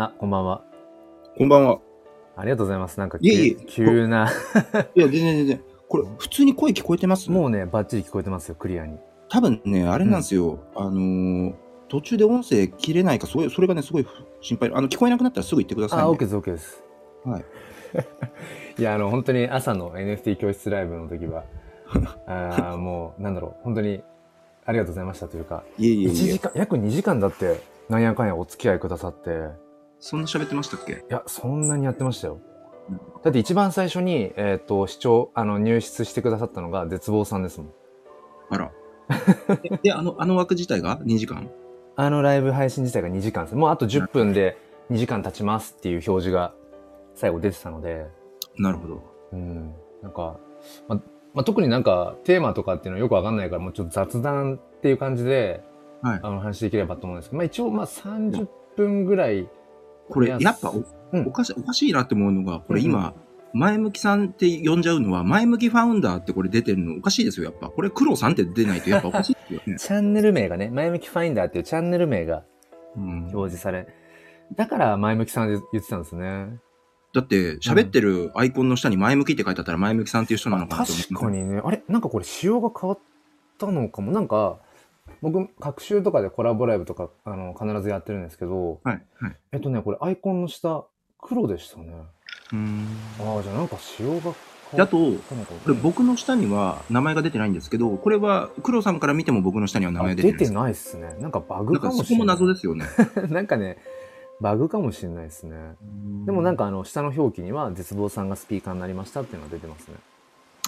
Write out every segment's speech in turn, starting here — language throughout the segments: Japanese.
あ、こんばんは。こんばんは。ありがとうございます。なんかいえいえ急急な。いや、全然全然。これ、普通に声聞こえてます？もうね、バッチリ聞こえてますよ、クリアに。多分ね、あれなんですよ。あのー途中で音声切れないか、それそれがね、すごい心配。あの、聞こえなくなったらすぐ言ってください、ね。あ、OK です、OK です。はい。いや、あの、本当に朝の NFT 教室ライブの時は、あーもう、なんだろう、本当にありがとうございましたというか、いえいえ1時。間、約2時間だって、なんやかんやお付き合いくださって、いそんな喋ってましたっけ？や、そんなにやってましたようん。だって一番最初に、えっ、と、視聴、あの、入室してくださったのが絶望さんですもん。あら。えで、あの、あの枠自体が2時間？あのライブ配信自体が2時間です。もうあと10分で2時間経ちますっていう表示が最後出てたので、なるほど。うん。なんか、ま、まあ、特になんかテーマとかっていうのはよくわかんないから、もうちょっと雑談っていう感じで、はい。あの話できればと思うんですけど、まあ一応まあ30分ぐらい。これ、いややっぱお、うんおかしい、おかしいなって思うのが、これうん今、前向きさんって呼んじゃうのは、前向きファウンダーってこれ出てるのおかしいですよ、やっぱ。これ、黒さんって出ないとやっぱ おかしいですよね。チャンネル名がね、前向きファインダーっていうチャンネル名がうん、表示され、だから前向きさんで言ってたんですね。だって、喋ってるアイコンの下に前向きって書いてあったら前向きさんっていう人なのかなと思って。確かにね、あれ？なんかこれ仕様が変わったのかも。なんか、僕、学習とかでコラボライブとか、あの、必ずやってるんですけど、はい。はい。えっとね、これアイコンの下、黒でしたね。うーん。ああ、じゃあなんか仕様が変わだと、ったのかこれ僕の下には名前が出てないんですけど、これは黒さんから見ても僕の下には名あ前出てないでてないっすね。なんかバグなんかそこもかもしれない。謎ですよね。なんかね、バグかもしれないですね。でもなんか、かあの、下の表記には、絶望さんがスピーカーになりましたっていうのが出てますね。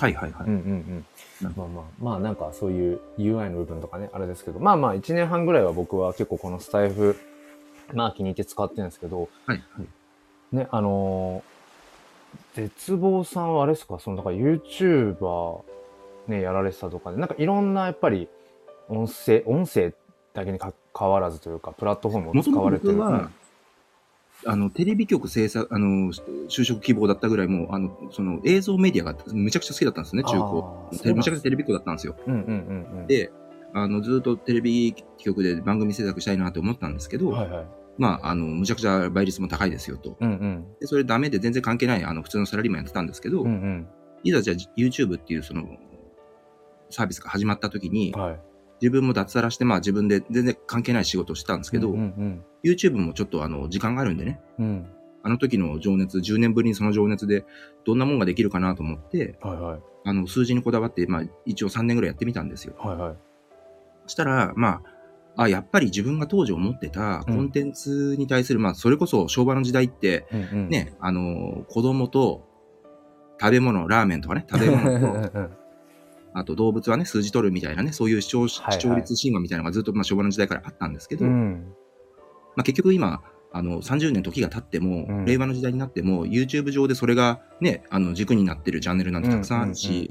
はいはいはい。うんうんうん。まあまあ、まあなんかそういう UI の部分とかね、あれですけど、まあまあ1年半ぐらいは僕は結構このスタイフ、まあ気に入って使ってるんですけど、はいはい。ね、あのー絶望さんはあれですか、その、だから YouTuber ね、やられてたとかで、なんかいろんなやっぱり音声、音声だけにかかわらずというか、プラットフォームをもともと使われてる。僕は、あの、テレビ局制作、あの、就職希望だったぐらいもう、あの、その映像メディアがめちゃくちゃ好きだったんですね、中高めちゃくちゃテレビ局だったんですよ。うんうんうんうん。で、あの、ずっとテレビ局で番組制作したいなと思ったんですけど、はいはい。まあ、あの、むちゃくちゃ倍率も高いですよと。うんうん。で、それダメで全然関係ない、あの、普通のサラリーマンやってたんですけど、うんいざじゃあ YouTube っていうその、サービスが始まった時にうん。、はい。自分も脱サラして、まあ自分で全然関係ない仕事をしてたんですけど、うんうん、YouTube もちょっとあの、時間があるんでね、うん。うん。あの時の情熱、10年ぶりにその情熱で、どんなもんができるかなと思って、はいはい。あの、数字にこだわって、まあ一応3年ぐらいやってみたんですよ。はいはい。そしたら、まあ、あ、やっぱり自分が当時思ってたコンテンツに対する、まあ、それこそ昭和の時代って、うんうん。ね、あの、子供と食べ物、ラーメンとかね、食べ物と、あと動物はね、数字取るみたいなね、そういう視聴,、視聴率神話みたいなのがずっと、まあ、昭和の時代からあったんですけど、うん。まあ、結局今、あの、30年時が経っても、うん令和の時代になっても、YouTube 上でそれがね、あの、軸になってるチャンネルなんてたくさんあるし、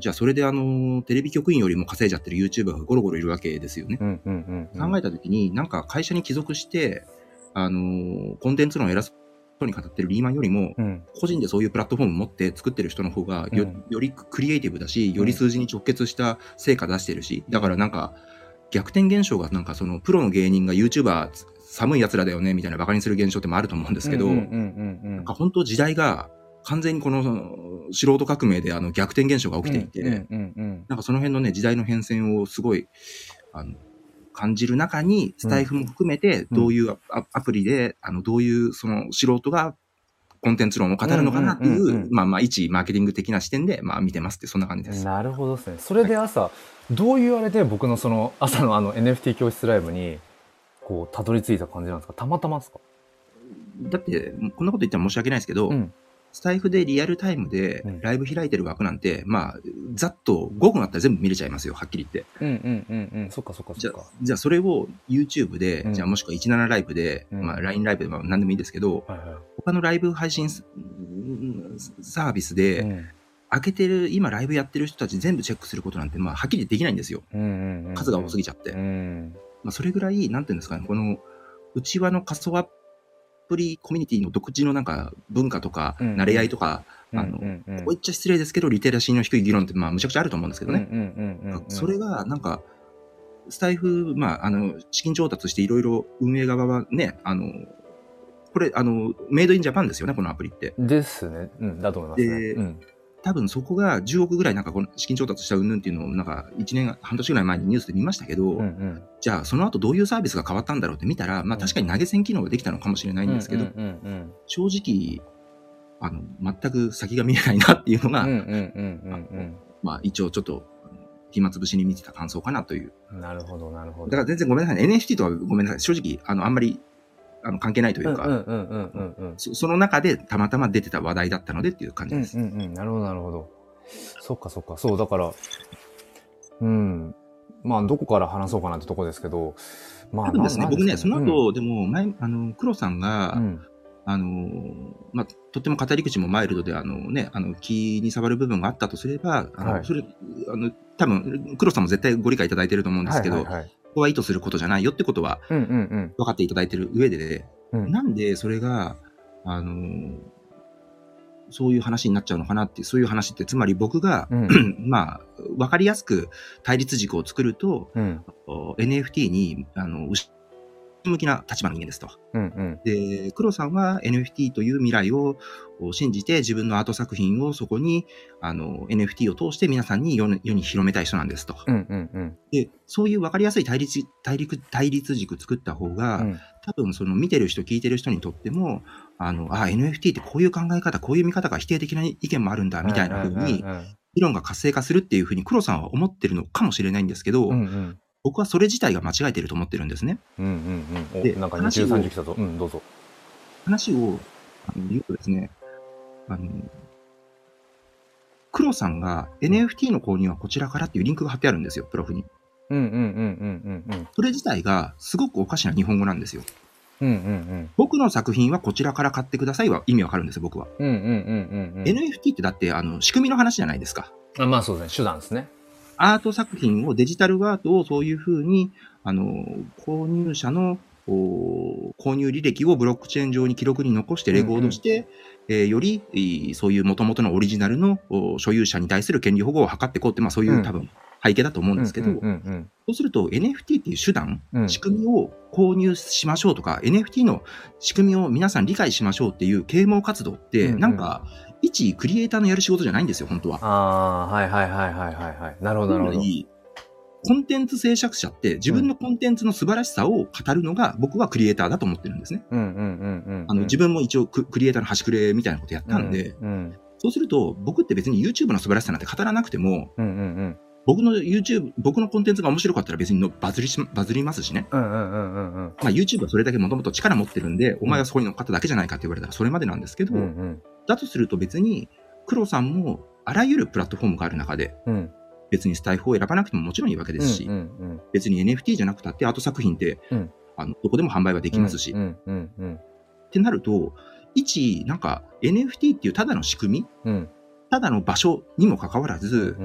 じゃあそれであの、テレビ局員よりも稼いじゃってる YouTuber がゴロゴロいるわけですよね。考えたときに、なんか会社に帰属して、あの、コンテンツ論を偉そうに語ってるリーマンよりも、うん。個人でそういうプラットフォームを持って作ってる人の方がよ,、うん。よりクリエイティブだし、より数字に直結した成果出してるし、だからなんか、逆転現象がなんかそのプロの芸人が YouTuber 寒い奴らだよねみたいなバカにする現象ってもあると思うんですけど、なんか本当時代が完全にこの素人革命であの逆転現象が起きていて、なんかその辺のね、時代の変遷をすごい、あの、感じる中に、スタイフも含めて、うんどういうア,、アプリで、あの、どういうその素人がコンテンツ論を語るのかなっていうまあまあ、一マーケティング的な視点で、まあ見てますって、そんな感じです。なるほどですね。それで朝、どういうあれで僕のその朝のあの NFT 教室ライブに、こう、たどり着いた感じなんですか？たまたまですか？だって、こんなこと言ったら申し訳ないですけど、うん。スタイフでリアルタイムでうんライブ開いてる枠なんて、まあ、ざっと5分あったら全部見れちゃいますよ、はっきり言って。うんうんうんうん。そっかそっかじゃあそっか。、じゃあそれを YouTube で、うんじゃあもしくは17ライブで、うんまあ LINE ライブでも何でもいいですけど、はいはい。他のライブ配信サービスで、うん開けてる、今ライブやってる人たち全部チェックすることなんて、まあ、はっきりできないんですよ。うんうんうん。数が多すぎちゃって。うん。まあ、それぐらい、なんていうんですかね、この、内輪の仮想アプリコミュニティの独自のなんか文化とか、うん慣れ合いとか、あの、こう言っちゃ失礼ですけど、リテラシーの低い議論って、まあ、むちゃくちゃあると思うんですけどね。うんうんうんうん。それが、なんか、スタイフ、まあ、あの、資金調達していろいろ運営側はね、あの、これ、あの、メイドインジャパンですよね、このアプリって。ですね。うん、だと思いますね。でうん。多分そこが10億ぐらいなんかこの資金調達した云々っていうのをなんか1年、半年ぐらい前にニュースで見ましたけど、うんうん。じゃあその後どういうサービスが変わったんだろうって見たら、まあ確かに投げ銭機能ができたのかもしれないんですけど、うんうん正直、あの、全く先が見えないなっていうのが、うんうん。うんうんまあ一応ちょっと、暇つぶしに見てた感想かなという。うんうん。なるほど、なるほど。だから全然ごめんなさいね。NFT とはごめんなさい。正直、あの、あんまり、あの、関係ないというか、うんうんうんうんうんうん。そその中でたまたま出てた話題だったのでっていう感じうんです。うんうん。なるほど、なるほど。そっかそっか。そう、だから、うん。まあ、どこから話そうかなってとこですけど、まあ、多分ですね、な僕ね、その後、うんでも、前、あの、黒さんが、うんあの、まあ、とっても語り口もマイルドで、あのね、あの、気に触る部分があったとすれば、あの、はいそれ、あの、多分、黒さんも絶対ご理解いただいてると思うんですけど、はいはいはい。ここは意図することじゃないよってことは分かっていただいてる上で、うん。うん。なんでそれが、あの、そういう話になっちゃうのかなって、そういう話って、つまり僕が、うん。まあ、わかりやすく対立軸を作ると、うん。お NFT に、あの、後ろ向きな立場の人間ですと。うんうん。で、黒さんは NFT という未来をお信じて自分のアート作品をそこにあの NFT を通して皆さんに世に世に広めたい人なんですと。うんうんうん。で、そういう分かりやすい対立対立対立軸作った方が、うん。多分その見てる人、聞いてる人にとっても、あの、あ、NFT ってこういう考え方、こういう見方が否定的な意見もあるんだ、みたいな風にう、ん議論が活性化するっていう風に黒さんは思ってるのかもしれないんですけど、うんうん僕はそれ自体が間違えてると思ってるんですね。うんうんうんでおなんか話を二重三重来たぞうんどうぞ話をあの言うとですね、あの、黒さんが NFT の購入はこちらからっていうリンクが貼ってあるんですよ、プロフに。うんうんうんうんうんうんそれ自体がすごくおかしな日本語なんですよ。うんうん僕の作品はこちらから買ってくださいは意味わかるんですよ、僕は。うんうんうんうんうん NFT ってだってあの仕組みの話じゃないですか。あまあそうですね手段ですねアート作品を、デジタルアートをそういうふうに、あの、購入者のお購入履歴をブロックチェーン上に記録に残してレコードして、えーより、えーそういう元々のオリジナルのお所有者に対する権利保護を図っていこうって、まあそういううん。多分背景だと思うんですけど、うんうんそうすると NFT っていう手段、うん。うん仕組みを購入しましょうとか、NFT の仕組みを皆さん理解しましょうっていう啓蒙活動って、うんうん。なんか、一クリエイターのやる仕事じゃないんですよ、本当は。ああーはいはいはいはいはいはい。なるほどなるほど。コンテンツ制作者って自分のコンテンツの素晴らしさを語るのが僕はクリエイターだと思ってるんですね。うんうんうんうんあの自分も一応ククリエイターの端くれみたいなことやったんで、うんそうすると僕って別に YouTube の素晴らしさなんて語らなくても、うんうんうん。僕の YouTube、僕のコンテンツが面白かったら別にのバズりしバズりますしね。うんうんうんうんうん。まあ YouTube はそれだけもともと力持ってるんで、お前はそこに乗っかっただけじゃないかって言われたらそれまでなんですけど、うんうんだとすると別に黒さんもあらゆるプラットフォームがある中で、うん。別にスタイフを選ばなくてももちろんいいわけですし、別に NFT じゃなくたってアート作品って、うん。あのどこでも販売はできますし、ってなると一なんか NFT っていうただの仕組みうん。ただの場所にもかかわらず、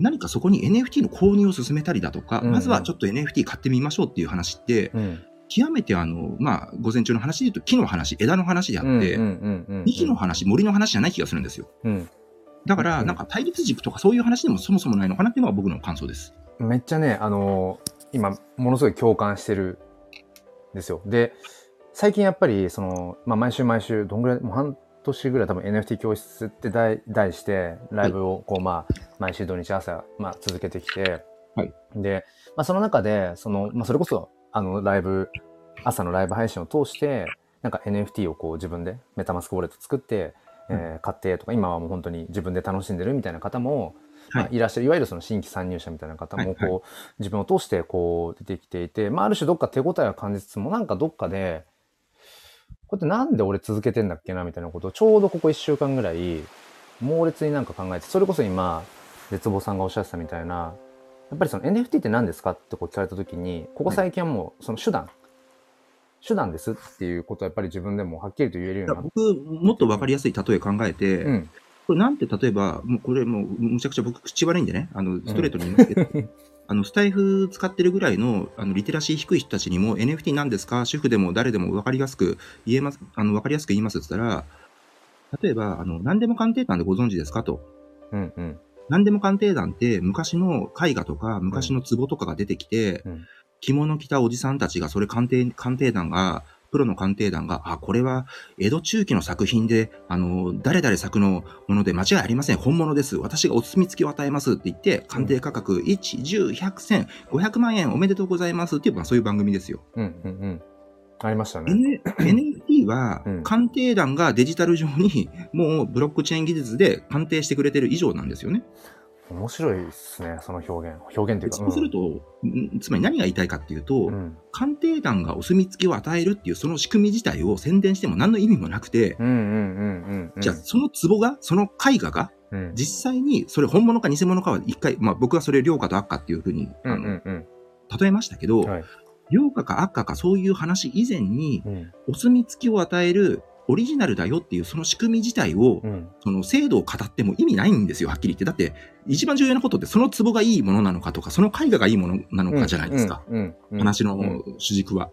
何かそこに NFT の購入を進めたりだとか、まずはちょっと NFT 買ってみましょうっていう話って、うん極めてあの、まあ、午前中の話で言うと木の話、枝の話であって、幹の話、森の話じゃない気がするんですよ。うんだから、うんなんか対立軸とかそういう話でもそもそもないのかなっていうのが僕の感想です。めっちゃね、あのー今、ものすごい共感してるんですよ。で、最近やっぱり、その、まあ、毎週毎週、どんぐらい、もう半年ぐらい多分 NFT 教室って題題して、ライブをこう、まあ、毎週土日朝、まあ、続けてきて、はいで、まあ、その中で、その、まあ、それこそ、あの、ライブ、朝のライブ配信を通して、なんか NFT をこう自分でメタマスクウォレット作って、えー買ってとか、今はもう本当に自分で楽しんでるみたいな方も、まあ、はいいらっしゃる、いわゆるその新規参入者みたいな方も、はいはい。こう、自分を通してこう出てきていて、まあ、ある種どっか手応えは感じつつも、なんかどっかで、これってなんで俺続けてんだっけなみたいなことをちょうどここ1週間ぐらい猛烈になんか考えて、それこそ今、絶望さんがおっしゃってたみたいな、やっぱりその NFT って何ですかってこう聞かれた時に、ここ最近はもうその手段、手段ですっていうことはやっぱり自分でもはっきりと言えるようにな僕、もっとわかりやすい例え考えて、うん。これなんて例えば、もうこれもうむちゃくちゃ僕口悪いんでね、あの、ストレートに言いますけど、あの、スタイフ使ってるぐらいの、あの、リテラシー低い人たちにも NFT なんですか？主婦でも誰でも分かりやすく言えます、あの、分かりやすく言いますって言ったら、例えば、あの、何でも鑑定団でご存知ですか？と。うんうん。何でも鑑定団って昔の絵画とか昔の壺とかが出てきて、うん着物着たおじさんたちがそれ鑑定、鑑定団がプロの鑑定団が、あ、これは江戸中期の作品で、あの、誰々作のもので間違いありません。本物です。私がお墨付きを与えますって言って、鑑定価格1、10、100、1000、500万円おめでとうございますっていう、まあそういう番組ですよ。うんうんうん。ありましたね。N、NFT はうん鑑定団がデジタル上にもうブロックチェーン技術で鑑定してくれてる以上なんですよね。面白いですね、その表現。表現っていうか。そうすると、んつまり何が言いたいかっていうと、うん。鑑定団がお墨付きを与えるっていうその仕組み自体を宣伝しても何の意味もなくて。じゃあその壺が、その絵画が、うん、実際にそれ本物か偽物かは一回、まあ僕はそれ良価と悪価っていうふうに、うんあのうんうん。例えましたけど、はい。良価か悪価かそういう話以前に、うん。お墨付きを与えるオリジナルだよっていうその仕組み自体を、うん。その制度を語っても意味ないんですよ、はっきり言って。だって、一番重要なことってその壺がいいものなのかとか、その絵画がいいものなのかじゃないですか。うん。うんうん。話のうん主軸は。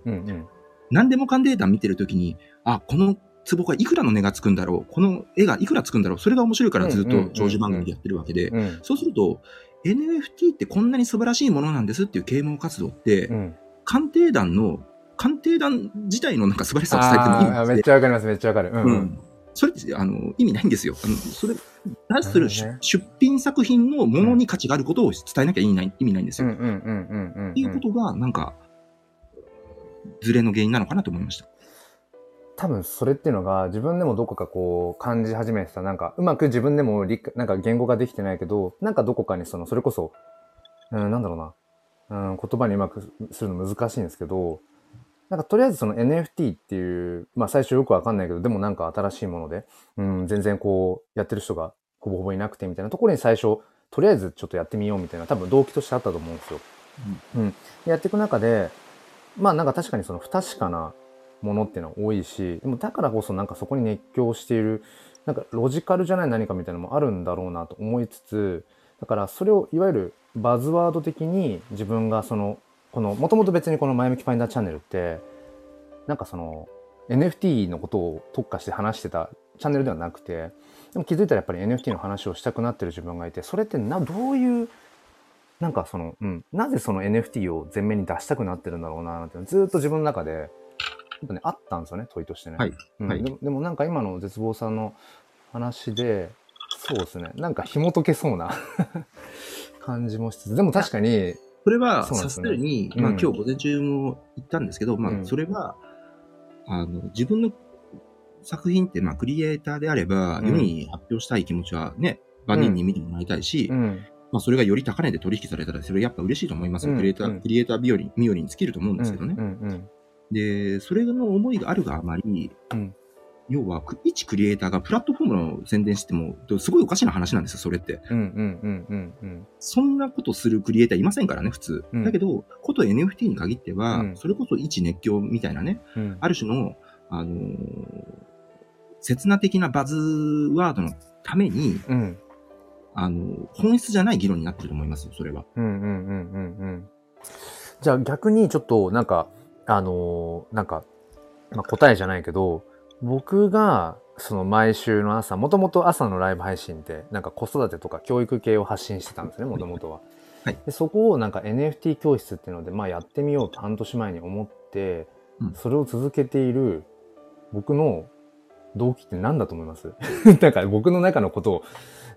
何でも鑑定団見てるときに、あ、この壺がいくらの値がつくんだろう、この絵がいくらつくんだろう、それが面白いからずっと長寿番組でやってるわけで、うん。そうすると、NFT ってこんなに素晴らしいものなんですっていう啓蒙活動って、うん。鑑定団の、鑑定団自体のなんか素晴らしさを伝えてもいいんああ、めっですちゃわかります、めっちゃわかる。うん。ううんん。それって、あの、意味ないんですよ。あの、それ、出するね出品作品のものに価値があることを伝えなきゃ意味ない、意味ないんですよ。っうんうんうんうんうん。ていうことが、なんか、ズレの原因なのかなと思いました。多分それっていうのが自分でもどこかこう感じ始めてたなんかうまく自分でもなんか言語ができてないけどなんかどこかにそのそれこそ、うん、なんだろうな、うん、言葉にうまくするの難しいんですけどなんかとりあえずその NFT っていうまあ最初よくわかんないけどでもなんか新しいもので、うん、全然こうやってる人がほぼほぼいなくてみたいなところに最初とりあえずちょっとやってみようみたいな多分動機としてあったと思うんですよ。うん、やっていく中でまあなんか確かにその不確かなものっていうのは多いしでもだからこそなんかそこに熱狂しているなんかロジカルじゃない何かみたいなのもあるんだろうなと思いつつだからそれをいわゆるバズワード的に自分がそのこのもともと別にこの前向きファインダーチャンネルってなんかその NFT のことを特化して話してたチャンネルではなくてでも気づいたらやっぱり NFT の話をしたくなってる自分がいてそれってなどういうなんかその、うん、なぜその NFT を前面に出したくなってるんだろうなっていうのずっと自分の中でねあったんですよね問いとしてね。はい。うん。はい。でもなんか今の絶望さんの話でそうですね。なんか紐解けそうな 感じもしつつ。でも確かにそれは、さすがに、うん。まあ今日午前中も言ったんですけど、まうんあそれは、あの、自分の作品って、まあクリエイターであれば、うん。世に発表したい気持ちはね、万人に見てもらいたいし、うん。まあそれがより高値で取引されたら、それやっぱ嬉しいと思いますよ。うん。クリエイター、うん。クリエイター日和に、尽きると思うんですけどね。で、それの思いがあるがあまり、うん要は、く一クリエイターがプラットフォームの宣伝しても、すごいおかしな話なんですよ、それって。うんうんうんうんうんそんなことするクリエイターいませんからね、普通。うんだけど、こと NFT に限っては、うんそれこそ一熱狂みたいなね、うんある種の、あのー刹那的なバズワードのために、うんあのー本質じゃない議論になってると思いますよ、それは。うんうんうんうんうんじゃあ逆にちょっとなんかあのーなんか、まあ、答えじゃないけど僕がその毎週の朝もともと朝のライブ配信ってなんか子育てとか教育系を発信してたんですねもともとは。はいでそこをなんか NFT 教室っていうので、まあ、やってみようと半年前に思って、うんそれを続けている僕の動機って何だと思います？なんか僕の中のことを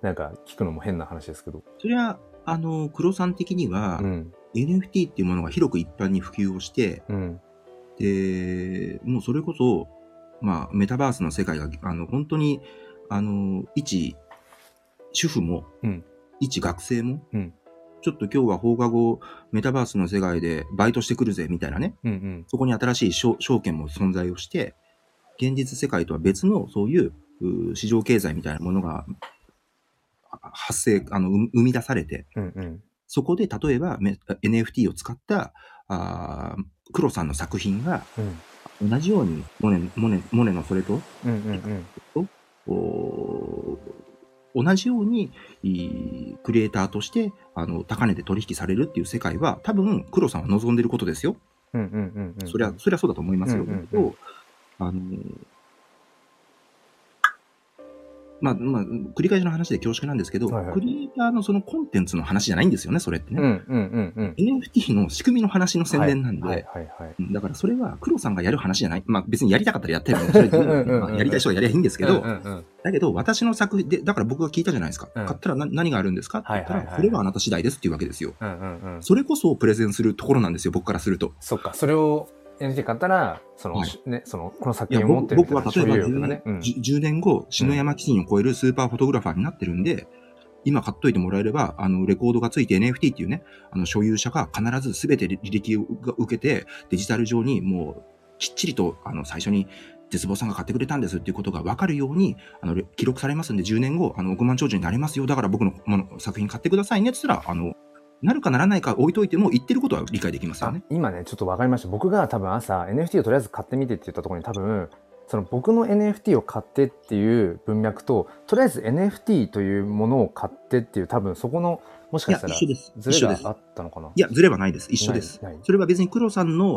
なんか聞くのも変な話ですけど。それは、あのー黒さん的には、うん。NFT っていうものが広く一般に普及をして、うん。で、もうそれこそ、まあ、メタバースの世界が、あの、本当に、あの、一主婦も、うん一学生も、うんちょっと今日は放課後、メタバースの世界でバイトしてくるぜ、みたいなね、うんうん。そこに新しい証証券も存在をして、現実世界とは別の、そういう、う市場経済みたいなものが、あ発生、あの、生生み出されて、うんうん。そこで例えばめ NFT を使った、あー黒さんの作品がうん。同じようにモネモネモネのそれと？うんうんうん。お同じようにいクリエイターとしてあの高値で取引されるっていう世界は多分黒さんは望んでることですよ。うんうんうんうん。そりゃそりゃそうだと思いますよ。うんうんうんだけどあのまあ、まあ、繰り返しの話で恐縮なんですけど、はいはいクリエイターのそのコンテンツの話じゃないんですよね、それってね。うんうんうんうん。NFT の仕組みの話の宣伝なんで、はいはいはい。うんだからそれは黒さんがやる話じゃない。まあ別にやりたかったらやったらいいそれでうんうんうんまあやりたい人がやりゃいいんですけど、うんうんうんだけど私の作品で、だから僕が聞いたじゃないですか。うん買ったらな何があるんですか？って言ったら、はいはいはいこれはあなた次第ですっていうわけですよ。うんうんうん。それこそプレゼンするところなんですよ、僕からすると。そっか、それを NFT 買ったら、その、はいしね、その、この作品を持ってる僕僕は例えば所有欲がね。うん 10, 10年後、篠山基金を超えるスーパーフォトグラファーになってるんで、今買っといてもらえれば、あの、レコードがついて NFT っていうね、あの、所有者が必ず全て履歴を受けて、デジタル上にもう、きっちりと、あの、最初に、絶望さんが買ってくれたんですっていうことが分かるように、あの、レ記録されますんで、10年後、あの、億万長者になれますよ。だから僕のもの作品買ってくださいねって言ったら、あの、なるかならないか置いといても、言ってることは理解できますよあね。今ね、ちょっと分かりました。僕が多分朝 NFT をとりあえず買ってみてって言ったところに多分、その僕の NFT を買ってっていう文脈と、とりあえず NFT というものを買ってっていう多分そこの、もしかした、ら一緒です。ズ一緒です。レがあったのかな？いや、ずれはないです。一緒です。それは別に黒さんの、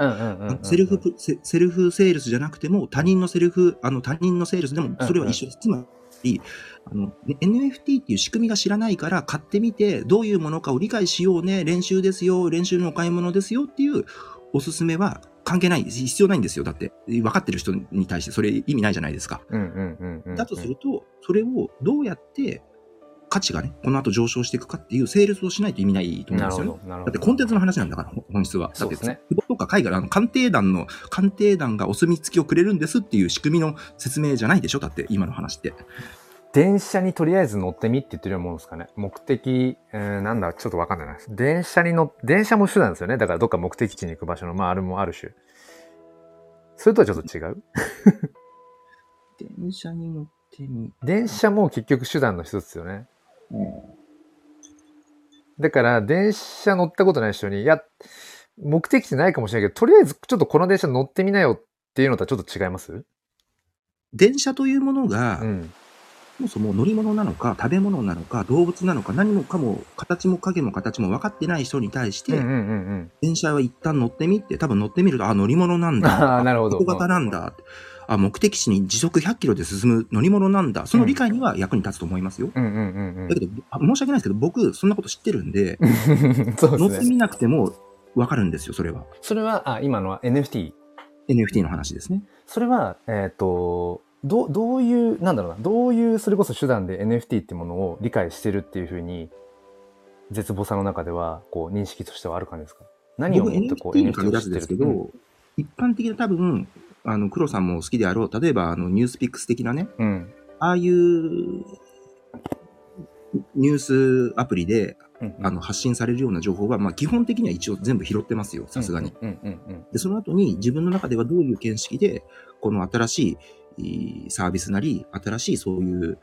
セルフセルフセールスじゃなくても、他人のセルフ、あの、他人のセールスでも、それは一緒です。つまり、あの、ね NFT っていう仕組みが知らないから、買ってみて、どういうものかを理解しようね、練習ですよ、練習のお買い物ですよっていうおすすめは関係ない、必要ないんですよ。だって、分かってる人に対してそれ意味ないじゃないですか。だとすると、それをどうやって価値がね、この後上昇していくかっていうセールスをしないと意味ないと思うんですよね。だってコンテンツの話なんだから、ほ本質は。そうですねだって、とか海外、あの、鑑定団の、鑑定団がお墨付きをくれるんですっていう仕組みの説明じゃないでしょだって、今の話って。電車にとりあえず乗ってみって言ってるようなもんですかね。目的、えー、なんだ、ちょっとわかんないな。電車に乗っ、電車も手段ですよね。だからどっか目的地に行く場所の、まあ、あるもある種。それとはちょっと違う？電車に乗ってみ、電車も結局手段の一つですよね。だから、電車乗ったことない人に、いや、目的地ないかもしれないけど、とりあえずちょっとこの電車乗ってみなよっていうのとはちょっと違います？電車というものが、うん。そもそも乗り物なのか、食べ物なのか、動物なのか、何もかも、形も影も形も分かってない人に対して、うんうんうんうん。電車は一旦乗ってみって、多分乗ってみると、あ、乗り物なんだ。あ あ、なるほど。小型なんだ。あ、目的地に時速100キロで進む乗り物なんだ。その理解には役に立つと思いますよ。うんうんうんだけど、あ申し訳ないですけど、僕、そんなこと知ってるんで、ですね。乗ってみなくても分かるんですよ、それは。それは、あ、今のは NFT。NFT の話ですね。それは、えっ、と、どう、どういう、なんだろうな、どういう、それこそ手段で NFT ってものを理解してるっていうふうに、絶望さんの中では、こう、認識としてはある感じですか？何を僕、もってこう NFT を知ってるですけど、一般的な多分、あの、黒さんも好きであろう、例えば、あの、ニュースピックス的なね、うん。うん。ああいう、ニュースアプリで、うんあの、発信されるような情報は、まあ、基本的には一応全部拾ってますよ、さすがに。。うんうんうんで、その後に自分の中ではどういう見識で、この新しいサービスなり、新しいそういう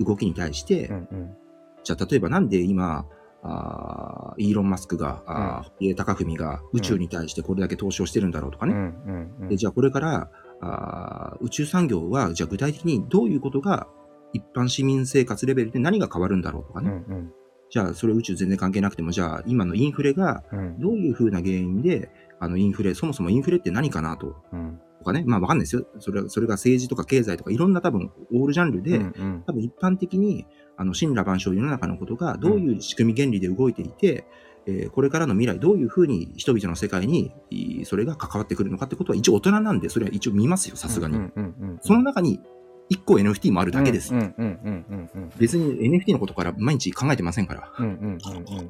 動きに対して、うんうんじゃあ例えばなんで今、あーイーロン・マスクが、堀江貴文が宇宙に対してこれだけ投資をしてるんだろうとかね。うんうんうんでじゃあこれから宇宙産業は、じゃあ具体的にどういうことが一般市民生活レベルで何が変わるんだろうとかうね。んうんじゃあそれ宇宙全然関係なくても、じゃあ今のインフレがうんどういうふうな原因で、あのインフレ、そもそもインフレって何かなと。うんとかね、まあわかんないですよ。それは、それが政治とか経済とかいろんな多分オールジャンルで、うんうん多分一般的に、あの、神羅万象世の中のことがどういう仕組み原理で動いていて、えーこれからの未来どういうふうに人々の世界にそれが関わってくるのかってことは一応大人なんで、それは一応見ますよ、さすがに。うんうんうんその中に一個 NFT もあるだけです。別に NFT のことから毎日考えてませんから。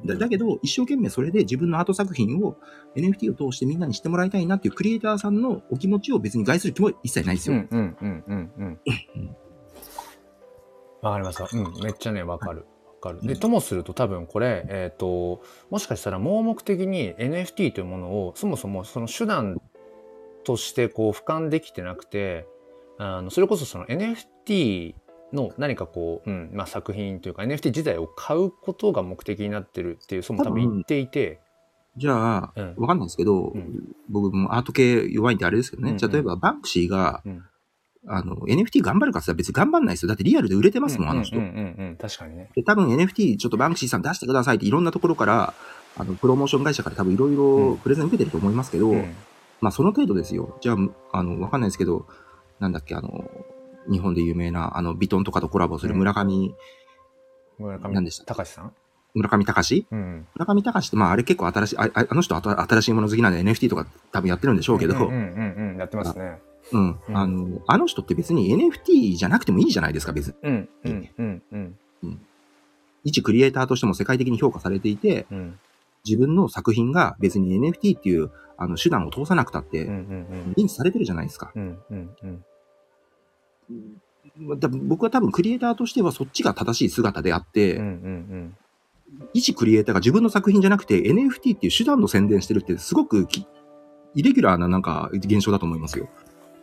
だだけど、一生懸命それで自分のアート作品を NFT を通してみんなに知ってもらいたいなっていうクリエイターさんのお気持ちを別に害する気も一切ないですよ。わかりました。うん、めっちゃね、わかる。わかる。で、ともすると多分これ、えっ、と、もしかしたら盲目的に NFT というものを、そもそもその手段としてこう俯瞰できてなくて、あの、それこそその NFT の何かこう、うん、まあ作品というか NFT 自体を買うことが目的になってるっていう、そうも多分。言っていて、じゃあ、うん。わかんないですけど、うん。僕もアート系弱いんであれですけどね、うんうん。例えばバンクシーが、うん。あの、NFT 頑張るかって言ったら別に頑張んないですよ。だってリアルで売れてますもん、あの人。うんうんうん。うん、確かにね。で、多分 NFT ちょっとバンクシーさん出してくださいっていろんなところから、あの、プロモーション会社から多分いろいうろん。プレゼン受けてると思いますけど、うん。まあその程度ですよ。じゃあ、あの、わかんないですけど、なんだっけ、あの、日本で有名な、あの、ビトンとかとコラボする村上、村上何でした？隆さん？村上隆？うん。村上隆って、まあ、あれ結構新しい、あああの人新しいもの好きなんで NFT とか多分やってるんでしょうけど、うんうんうんうん。やってますね。うん。うんあの、あの人って別に NFT じゃなくてもいいじゃないですか、別に。うんうんうんうん。一クリエイターとしても世界的に評価されていて、うん自分の作品が別に NFT っていうあの手段を通さなくたっうんうて、ん認知されてるじゃないですか。僕は多分クリエイターとしてはそっちが正しい姿であって、うんうんうん一クリエイターが自分の作品じゃなくて NFT っていう手段の宣伝してるってすごくきイレギュラーななんか現象だと思いますよ。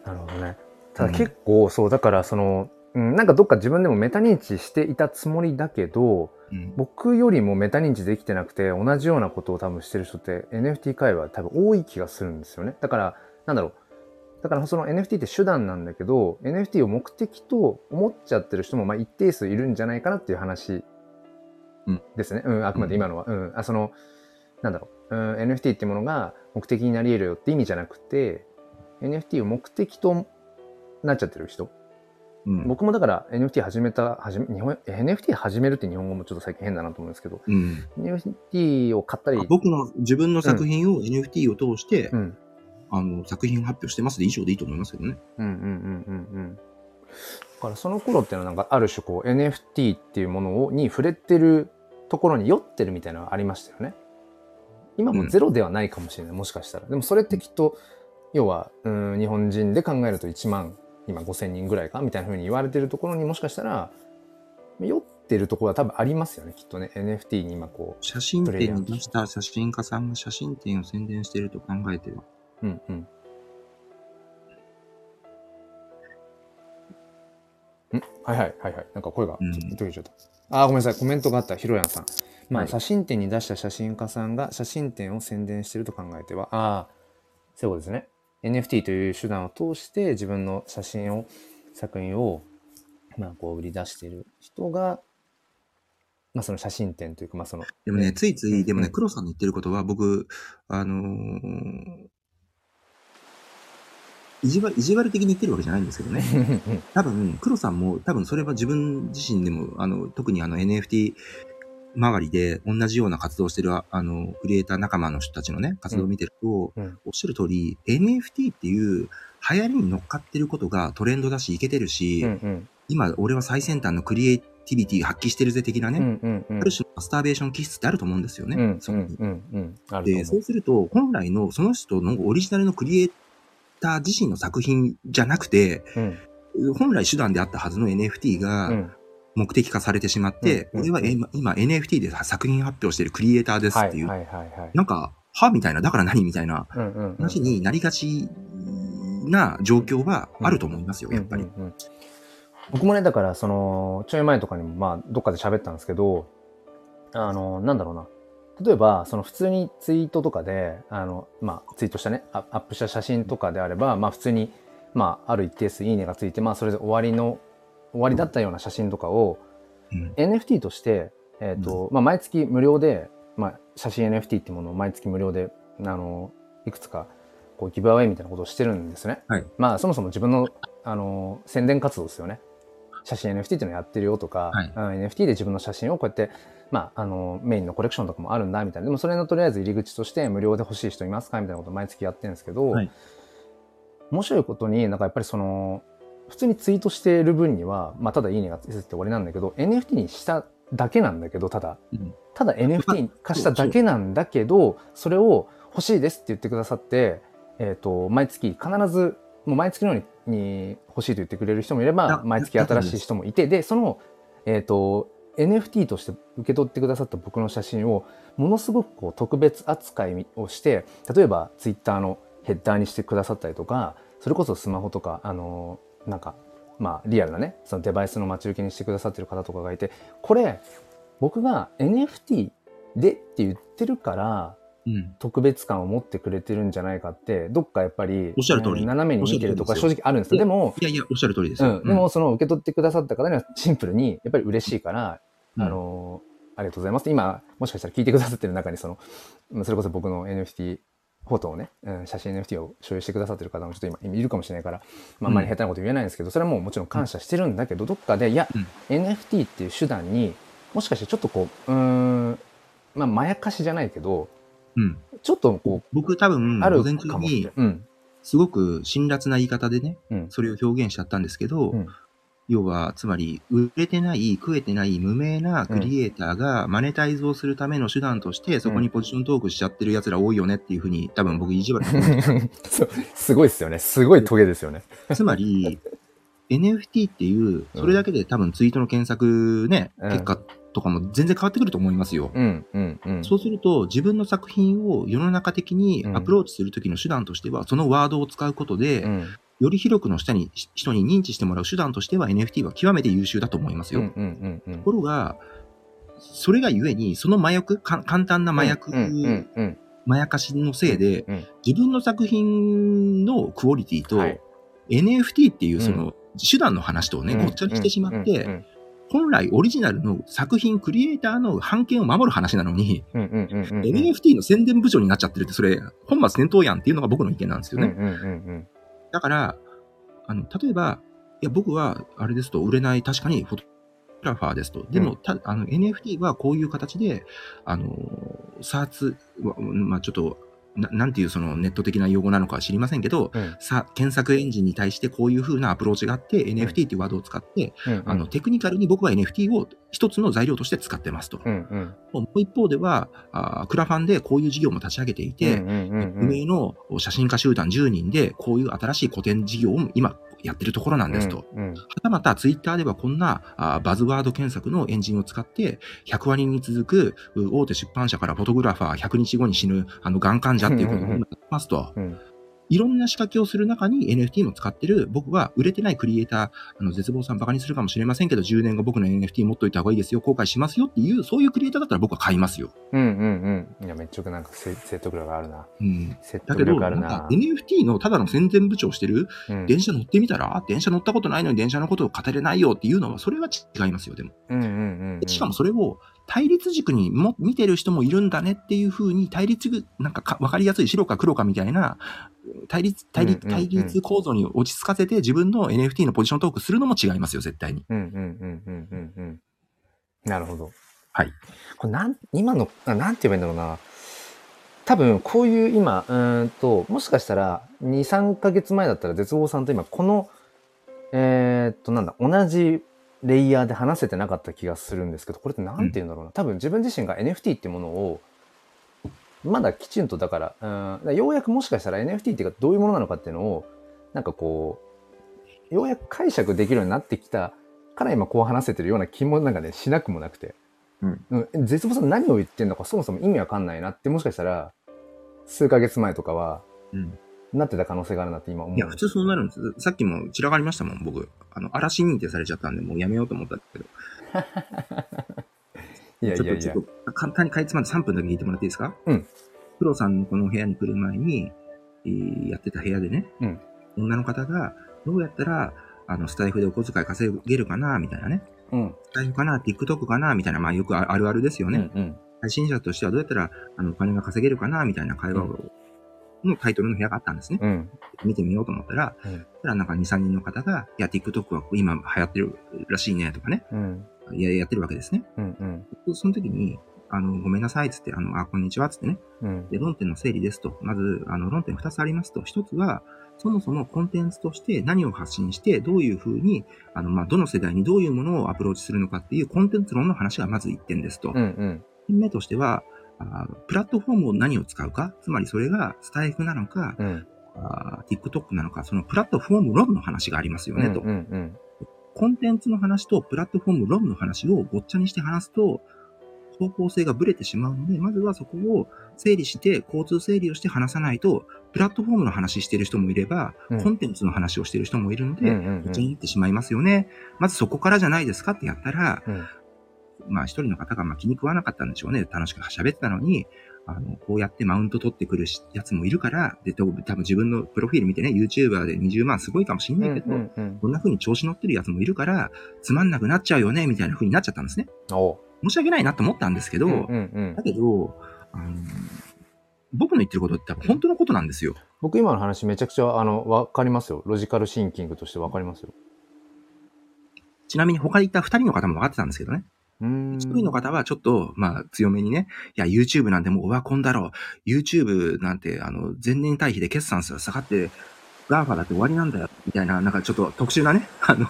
なるほどね。ただ結構そうだからその、うん、なんかどっか自分でもメタ認知していたつもりだけどうん僕よりもメタ認知できてなくて同じようなことを多分してる人って NFT 界隈多分多い気がするんですよね。だからなんだろうだからその NFT って手段なんだけど NFT を目的と思っちゃってる人もまあ一定数いるんじゃないかなっていう話うんですね。うん、あくまで今のは。うん、あそのなんだろう、うん、NFT ってものが目的になり得るよって意味じゃなくて NFT を目的となっちゃってる人うん。僕もだから NFT 始めた始め日本 NFT 始めるって日本語もちょっと最近変だなと思うんですけどうん。NFT を買ったり僕の自分の作品を NFT を通して、うん。あの作品を発表してますで以上でいいと思いますけどね。うんうんうんうんうん。だからその頃っていうのはなんかある種こう NFT っていうものをに触れてるところに酔ってるみたいなのがありましたよね。今もゼロではないかもしれない、もしかしたら。でもそれってきっと要はうん日本人で考えると1万今5000人ぐらいか？みたいな風に言われてるところにもしかしたら酔ってるところは多分ありますよねきっとね NFT に今こ写真展に出した写真家さんが写真展を宣伝していると考えてる。ううんうんん？はいはいはいはいなんか声がうん途切れちゃった。あー、ごめんなさい。コメントがあった。ひろやんさん。まあ、はい写真展に出した写真家さんが写真展を宣伝していると考えては、ああ、そういうことですね。NFT という手段を通して自分の写真を、作品を、まあ、こう売り出している人が、まあ、その写真展というか、まあ、その、でもね、ついつい、でもね、うん黒さんの言ってることは、僕、あのー意地悪、意地悪的に言ってるわけじゃないんですけどね。多分、黒さんも、多分それは自分自身でも、あの、特にあの NFT 周りで同じような活動をしてる、ああの、クリエイター仲間の人たちのね、活動を見てると、うん。おっしゃる通り、NFT っていう流行りに乗っかってることがトレンドだし、いけてるし、うんうん。今、俺は最先端のクリエイティビティ発揮してるぜ的なね、うんうんうん。ある種のマスターベーション気質ってあると思うんですよね。うんそうんうん。で、思そううすると、本来のその人のオリジナルのクリエイター自身の作品じゃなくて、うん。本来手段であったはずの NFT がうん目的化されてしまって、うん俺は今今 NFT で作品発表してるクリエイターですっていう、なんか、はみたいな、だから何みたいな話になりがちな状況はあると思いますよ、やっぱり。僕もねだからそのちょい前とかにもまあどっかで喋ったんですけどあのなんだろうな。例えばその普通にツイートとかであの、まあ、ツイートしたねアアップした写真とかであれば、まあ、普通に、まあ、ある一定数いいねがついて、まあ、それで終わりの終わりだったような写真とかをうん。NFT として、えーとまあ、毎月無料で、まあ、写真 NFT っていうものを毎月無料であのいくつかこうギブアウェイみたいなことをしてるんですね。はい。まあそもそも自分のあの宣伝活動ですよね。写真 NFT っていうのをやってるよとか、はい。うん NFT で自分の写真をこうやって、まあ、あのメインのコレクションとかもあるんだみたいな。でもそれのとりあえず入り口として無料で欲しい人いますかみたいなことを毎月やってるんですけど、はい。面白いことになんかやっぱりその普通にツイートしている分には、まあ、ただいいねがついて終わりなんだけど NFT にしただけなんだけどただ。うん。ただ NFT 化しただけなんだけどそれを欲しいですって言ってくださって、えー、と毎月必ずもう毎月のように欲しいと言ってくれる人もいれいばや毎月新しい人もいてでその、えー、と NFT として受け取ってくださった僕の写真をものすごくこう特別扱いをして例えば Twitter のヘッダーにしてくださったりとかそれこそスマホとかあのなんかまあリアルなねそのデバイスの待ち受けにしてくださってる方とかがいてこれ僕が NFT でって言ってるからうん。特別感を持ってくれてるんじゃないかってどっかやっぱりおっしゃる通り。うん斜めに見てるとか正直あるんですよ。でも、いやいや、おっしゃる通りですよ。うん、でもその受け取ってくださった方にはシンプルにやっぱり嬉しいから、うん。あのありがとうございます今もしかしたら聞いてくださってる中にそのそれこそ僕の NFT フォトをね、うん、写真 NFT を所有してくださってる方もちょっと今いるかもしれないから、まあ、あんまり下手なこと言えないんですけど、それはもうもちろん感謝してるんだけど、どっかで、いや、うん NFT っていう手段に、もしかしてちょっとこう、うーん、まあ、まやかしじゃないけど、うん。ちょっとこ僕多分、う、ある午前中にうん。すごく辛辣な言い方でね、うん。それを表現しちゃったんですけど、うん要は、つまり、売れてない、食えてない無名なクリエイターがマネタイズをするための手段として、そこにポジショントークしちゃってる奴ら多いよねっていうふうに、多分僕意地悪なそうすごいですよね。すごいトゲですよね。つまり、NFT っていう、それだけで多分ツイートの検索ね、うん結果とかも全然変わってくると思いますよ。うん、うん、うん。そうすると、自分の作品を世の中的にアプローチするときの手段としては、そのワードを使うことで、うん。より広くの下に、人に認知してもらう手段としては NFT は極めて優秀だと思いますよ。うん、うん、うん。ところが、それがゆえに、その麻薬、か簡単な麻薬、うん、うん、うん。まやかしのせいで、うん自分の作品のクオリティと、はい NFT っていうその手段の話とね、ごっちゃにしてしまって、うんうん本来オリジナルの作品、クリエイターの版権を守る話なのに、うん、うん、うんうんうん。NFT の宣伝部長になっちゃってるって、それ、本末転倒やんっていうのが僕の意見なんですよね。うん、うん、うんだから、あの、例えば、いや、僕は、あれですと、売れない、確かにフォトグラファーですと。でも、うんたあの、NFT はこういう形で、あの、サーツ、わまあちょっと、ななんていうそのネット的な用語なのかは知りませんけど、うん。さ、検索エンジンに対してこういう風なアプローチがあって、NFT っていうワードを使って、うん、あの、テクニカルに僕は NFT を一つの材料として使ってますと。うん、うん。もう一方では、あークラファンでこういう事業も立ち上げていて。運営の写真家集団10人で、こういう新しい古典事業を今やってるところなんですと。うん。はたまたツイッターではこんなあーバズワード検索のエンジンを使って、100割に続くう大手出版社からフォトグラファー100日後に死ぬあのがん患者っていうことを今やってますと。うん。いろんな仕掛けをする中に NFT も使ってる、僕は売れてないクリエイター、あの、絶望さんバカにするかもしれませんけど、10年後僕の NFT 持っといた方がいいですよ、後悔しますよっていう、そういうクリエイターだったら僕は買いますよ。うん、うん、うん。いや、めっちゃなんかせ説得力あるな。うん。説だけど、得力あるなんかな。NFT のただの宣伝部長してるうん電車乗ってみたら、電車乗ったことないのに電車のことを語れないよっていうのは、それは違いますよ、でも。うん、うん、うん。しかもそれを対立軸にも見てる人もいるんだねっていうふうに、対立軸、なんかか分かりやすい白か黒かみたいな、対立、対立、対立構造に落ち着かせて自分の NFT のポジショントークするのも違いますよ、絶対に。うんうんうんうんうんうん。なるほど。はい。これなん、今の、あなんて言えばいいんだろうな。多分、こういう今、うーんと、もしかしたら、2、3ヶ月前だったら、絶望さんと今、この、えーっと、なんだ、同じレイヤーで話せてなかった気がするんですけど、これってなんて言うんだろうな。多分、自分自身が NFT っていうものを、まだきちんと、だから、うん、ようやくもしかしたら NFT っていうか、どういうものなのかっていうのを、なんかこう、ようやく解釈できるようになってきたから今こう話せてるような気もなんかね、しなくもなくて。うんうん。絶望さん何を言ってんのかそもそも意味わかんないなって、もしかしたら、数ヶ月前とかは、うん。なってた可能性があるなって今思う。いや、普通そうなるんです。さっきも散らかりましたもん、僕。あの、嵐認定されちゃったんで、もうやめようと思ったんですけど。いやいやいやちょっと、簡単にかいつまんで3分だけ聞いてもらっていいですか？うん。プロさんのこの部屋に来る前に、えーやってた部屋でね、うん女の方が、どうやったら、あの、スタイフでお小遣い稼げるかな、みたいなね。うん。スタイフかな、TikTok かな、みたいな、まあよくああるあるですよね。うんうん。配信者としてはどうやったら、あの、お金が稼げるかな、みたいな会話を、のタイトルの部屋があったんですね。うん。見てみようと思ったら、うんそしたらなんか2、3人の方が、いや、TikTok は今流行ってるらしいね、とかね。うん。いや、やってるわけですね。うんうん。その時に、あの、ごめんなさい、つって、あの、あ、こんにちは、つってね。うん。で、論点の整理ですと。まず、あの、論点2つありますと。1つは、そもそもコンテンツとして何を発信して、どういうふうに、あの、まあ、どの世代にどういうものをアプローチするのかっていうコンテンツ論の話がまず1点ですと。うんうん。点目としては、あプラットフォームを何を使うか、つまりそれがスタイフなのか、うん。あ TikTok なのか、そのプラットフォーム論の話がありますよね、と。コンテンツの話とプラットフォーム論の話をごっちゃにして話すと、方向性がブレてしまうので、まずはそこを整理して、交通整理をして話さないと、プラットフォームの話してる人もいれば、うんコンテンツの話をしてる人もいるのうん。で、うんうんごっちゃになってしまいますよね。まずそこからじゃないですかってやったら、うん。まあ一人の方がまあ気に食わなかったんでしょうね。楽しく喋ってたのに、あの、こうやってマウント取ってくるしやつもいるから、で、多分自分のプロフィール見てね、YouTuber で20万すごいかもしんないけど、うんこんな風に調子乗ってるやつもいるから、つまんなくなっちゃうよね、みたいな風になっちゃったんですね。お申し訳ないなと思ったんですけど、うんうんうんだけど、あの、僕の言ってることって本当のことなんですよ。僕今の話めちゃくちゃ、あの、わかりますよ。ロジカルシンキングとしてわかりますよ。ちなみに他にいた2人の方も分かってたんですけどね。一人の方はちょっと、まあ、強めにね、いや、YouTube なんてもうオワコンだろう。YouTube なんて、あの、前年対比で決算数が下がって、GAFA だって終わりなんだよ。みたいな、なんかちょっと特殊なね、あの、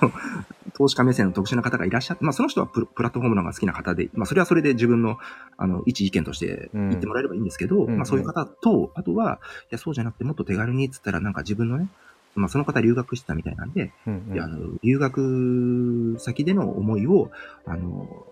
投資家目線の特殊な方がいらっしゃって、まあ、その人はププラットフォームの方が好きな方で、まあ、それはそれで自分の、あの、一意見として言ってもらえればいいんですけど、うんまあ、そういう方と、あとは、いや、そうじゃなくてもっと手軽にっつったら、なんか自分のね、まあ、その方留学してたみたいなんで、うんうんいやあの留学先での思いを、あの、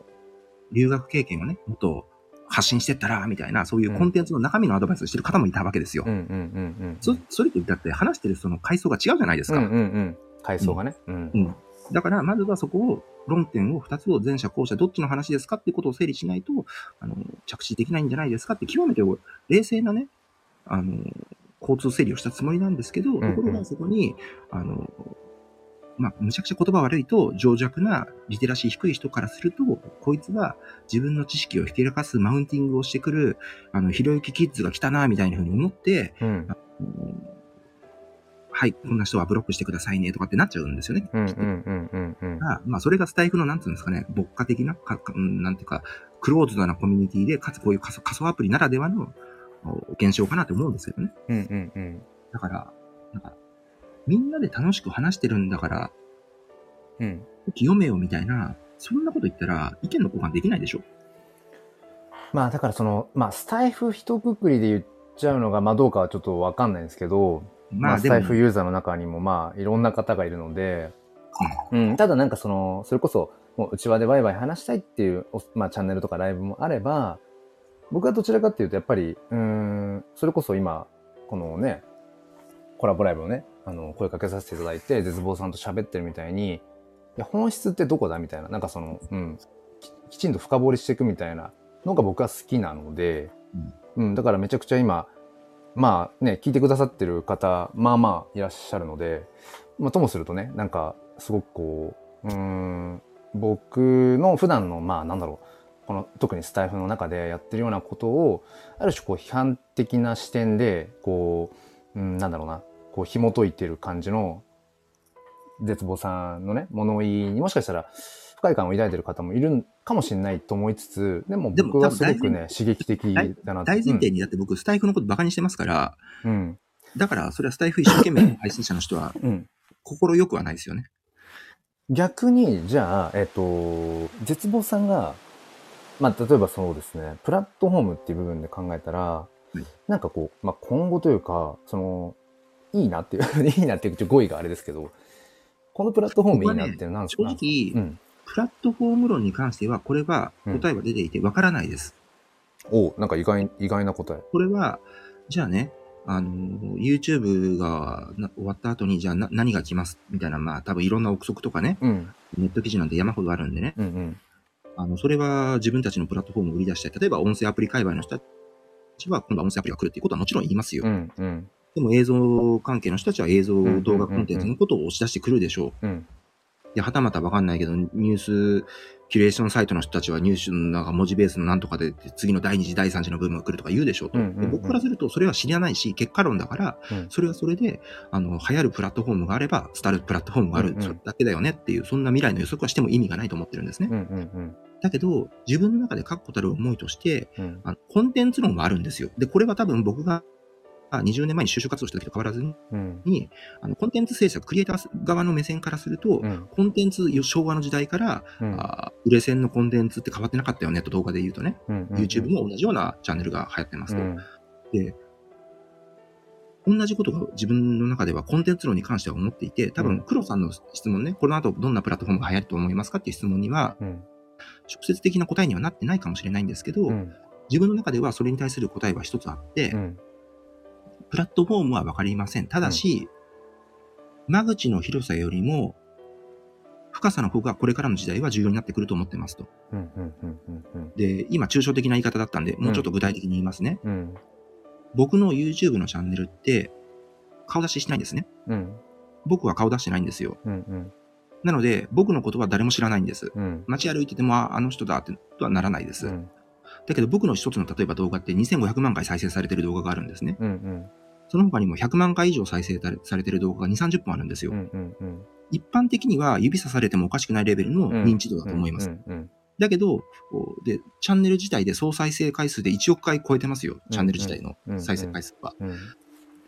留学経験をね、もっと発信してったら、みたいな、そういうコンテンツの中身のアドバイスをしてる方もいたわけですよ。うんうんうんうん。そそれとだって話してるその階層が違うじゃないですか。うんうんうん。階層がね。うん。うんだから、まずはそこを、論点を2つを前者後者どっちの話ですかってことを整理しないと、あの、着地できないんじゃないですかって極めて冷静なね、あの、交通整理をしたつもりなんですけど、ところがそこに、あの、まあ、むちゃくちゃ言葉悪いと、情弱なリテラシー低い人からすると、こいつは自分の知識をひけらかすマウンティングをしてくる、あの、ひろゆきキッズが来たな、みたいな風に思って、うん。うんはい、こんな人はブロックしてくださいね、とかってなっちゃうんですよね。まあ、それがスタイフの、なんていうんですかね、牧歌的な、かなんていうか、クローズドなコミュニティで、かつこういう仮想アプリならではのお現象かなと思うんですけどね。うんうんうん。だから、なんか、みんなで楽しく話してるんだから、うん。読めよみたいな、そんなこと言ったら、意見の交換できないでしょ。まあだからその、まあスタイフ一括りで言っちゃうのが、まあどうかはちょっとわかんないんですけど、ままあ、あスタイフユーザーの中にもまあいろんな方がいるので、うん、ただなんかその、それこそ、もう内輪でワイワイ話したいっていう、おまあチャンネルとかライブもあれば、僕はどちらかっていうとやっぱり、うーん、それこそ今、このね、コラボライブをね、あの、声かけさせていただいて、絶望さんと喋ってるみたいに、いや、本質ってどこだみたいな、なんかその、うん、ききちんと深掘りしていくみたいなのが僕は好きなので、うん、だからめちゃくちゃ今、まあね、聞いてくださってる方、まあまあいらっしゃるので、まあともするとね、なんか、すごくこう、うーん、僕の普段の、まあなんだろう、この特にスタイフの中でやってるようなことを、ある種こう批判的な視点で、こう、うん、なんだろうな、こう紐解いてる感じの、絶望さんのね、物言いにもしかしたら不快感を抱いてる方もいるかもしれないと思いつつ、でもでも僕はすごくね、刺激的だな大前提にだって僕、スタイフのことバカにしてますから、うん。だから、それはスタイフ一生懸命 配信者の人は、心よくはないですよね。逆に、じゃあ、えっと、絶望さんが、まあ、例えばそうですね、プラットフォームっていう部分で考えたら、いなんかこう、まあ、今後というか、その、いいなっていう、いいなっていう、ちょ語彙があれですけど、このプラットフォームいいなっていうのは何ですか、正直、うん。プラットフォーム論に関しては、これはうん答えは出ていてわからないです。おなんか意外、意外な答え。これは、じゃあね、あの、YouTube がな終わった後に、じゃあな何が来ます？みたいな、まあ多分いろんな憶測とかね、うん。ネット記事なんて山ほどあるんでね、うんうん。あの、それは自分たちのプラットフォームを売り出したい。例えば音声アプリ界隈の人たちは、今度は音声アプリが来るっていうことはもちろん言いますよ。うんうん。でも映像関係の人たちは映像ん動画コンテンツのことを押し出してくるでしょう。うん。で、はたまたわかんないけど、ニュース、キュレーションサイトの人たちはニュースのなんか文字ベースのなんとかで次の第二次第三次の部分が来るとか言うでしょうと。うんうんうんで僕からするとそれは知らないし、結果論だから、うんそれはそれで、あの、流行るプラットフォームがあれば、伝わるプラットフォームがある、うんうんそれだけだよねっていう、そんな未来の予測はしても意味がないと思ってるんですね。うんうんだけど、自分の中で確固たる思いとして、うん。あのコンテンツ論はあるんですよ。で、これは多分僕があ20年前に就職活動した時と変わらずに、うん。あのコンテンツ制作、クリエイター側の目線からすると、うん。コンテンツ、昭和の時代から、うん。あー売れ線のコンテンツって変わってなかったよねと動画で言うとね、うん。YouTube も同じようなチャンネルが流行ってますと。うん。で、同じことが自分の中ではコンテンツ論に関しては思っていて、多うん分、黒さんの質問ね、この後どんなプラットフォームが流行ると思いますかっていう質問には、うん。直接的な答えにはなってないかもしれないんですけど、うん。自分の中ではそれに対する答えは一つあって、うん。プラットフォームはわかりません。ただし、間口の広さよりも、深さの方がこれからの時代は重要になってくると思ってますと。うん。うん。うん。うん。で、今、抽象的な言い方だったんで、もうちょっと具体的に言いますね。うん。僕の YouTube のチャンネルって、顔出ししてないんですね。うん。僕は顔出してないんですよ。うん。うん。なので、僕のことは誰も知らないんです。うん。街歩いてても、ああの人だってとはならないです。うん。だけど僕の一つの例えば動画って2500万回再生されてる動画があるんですね。うんうん。その他にも100万回以上再生されてる動画が2、30本あるんですよ。うんうんうん。一般的には指さされてもおかしくないレベルの認知度だと思います。だけど、で、チャンネル自体で総再生回数で1億回超えてますよ。チャンネル自体の再生回数は。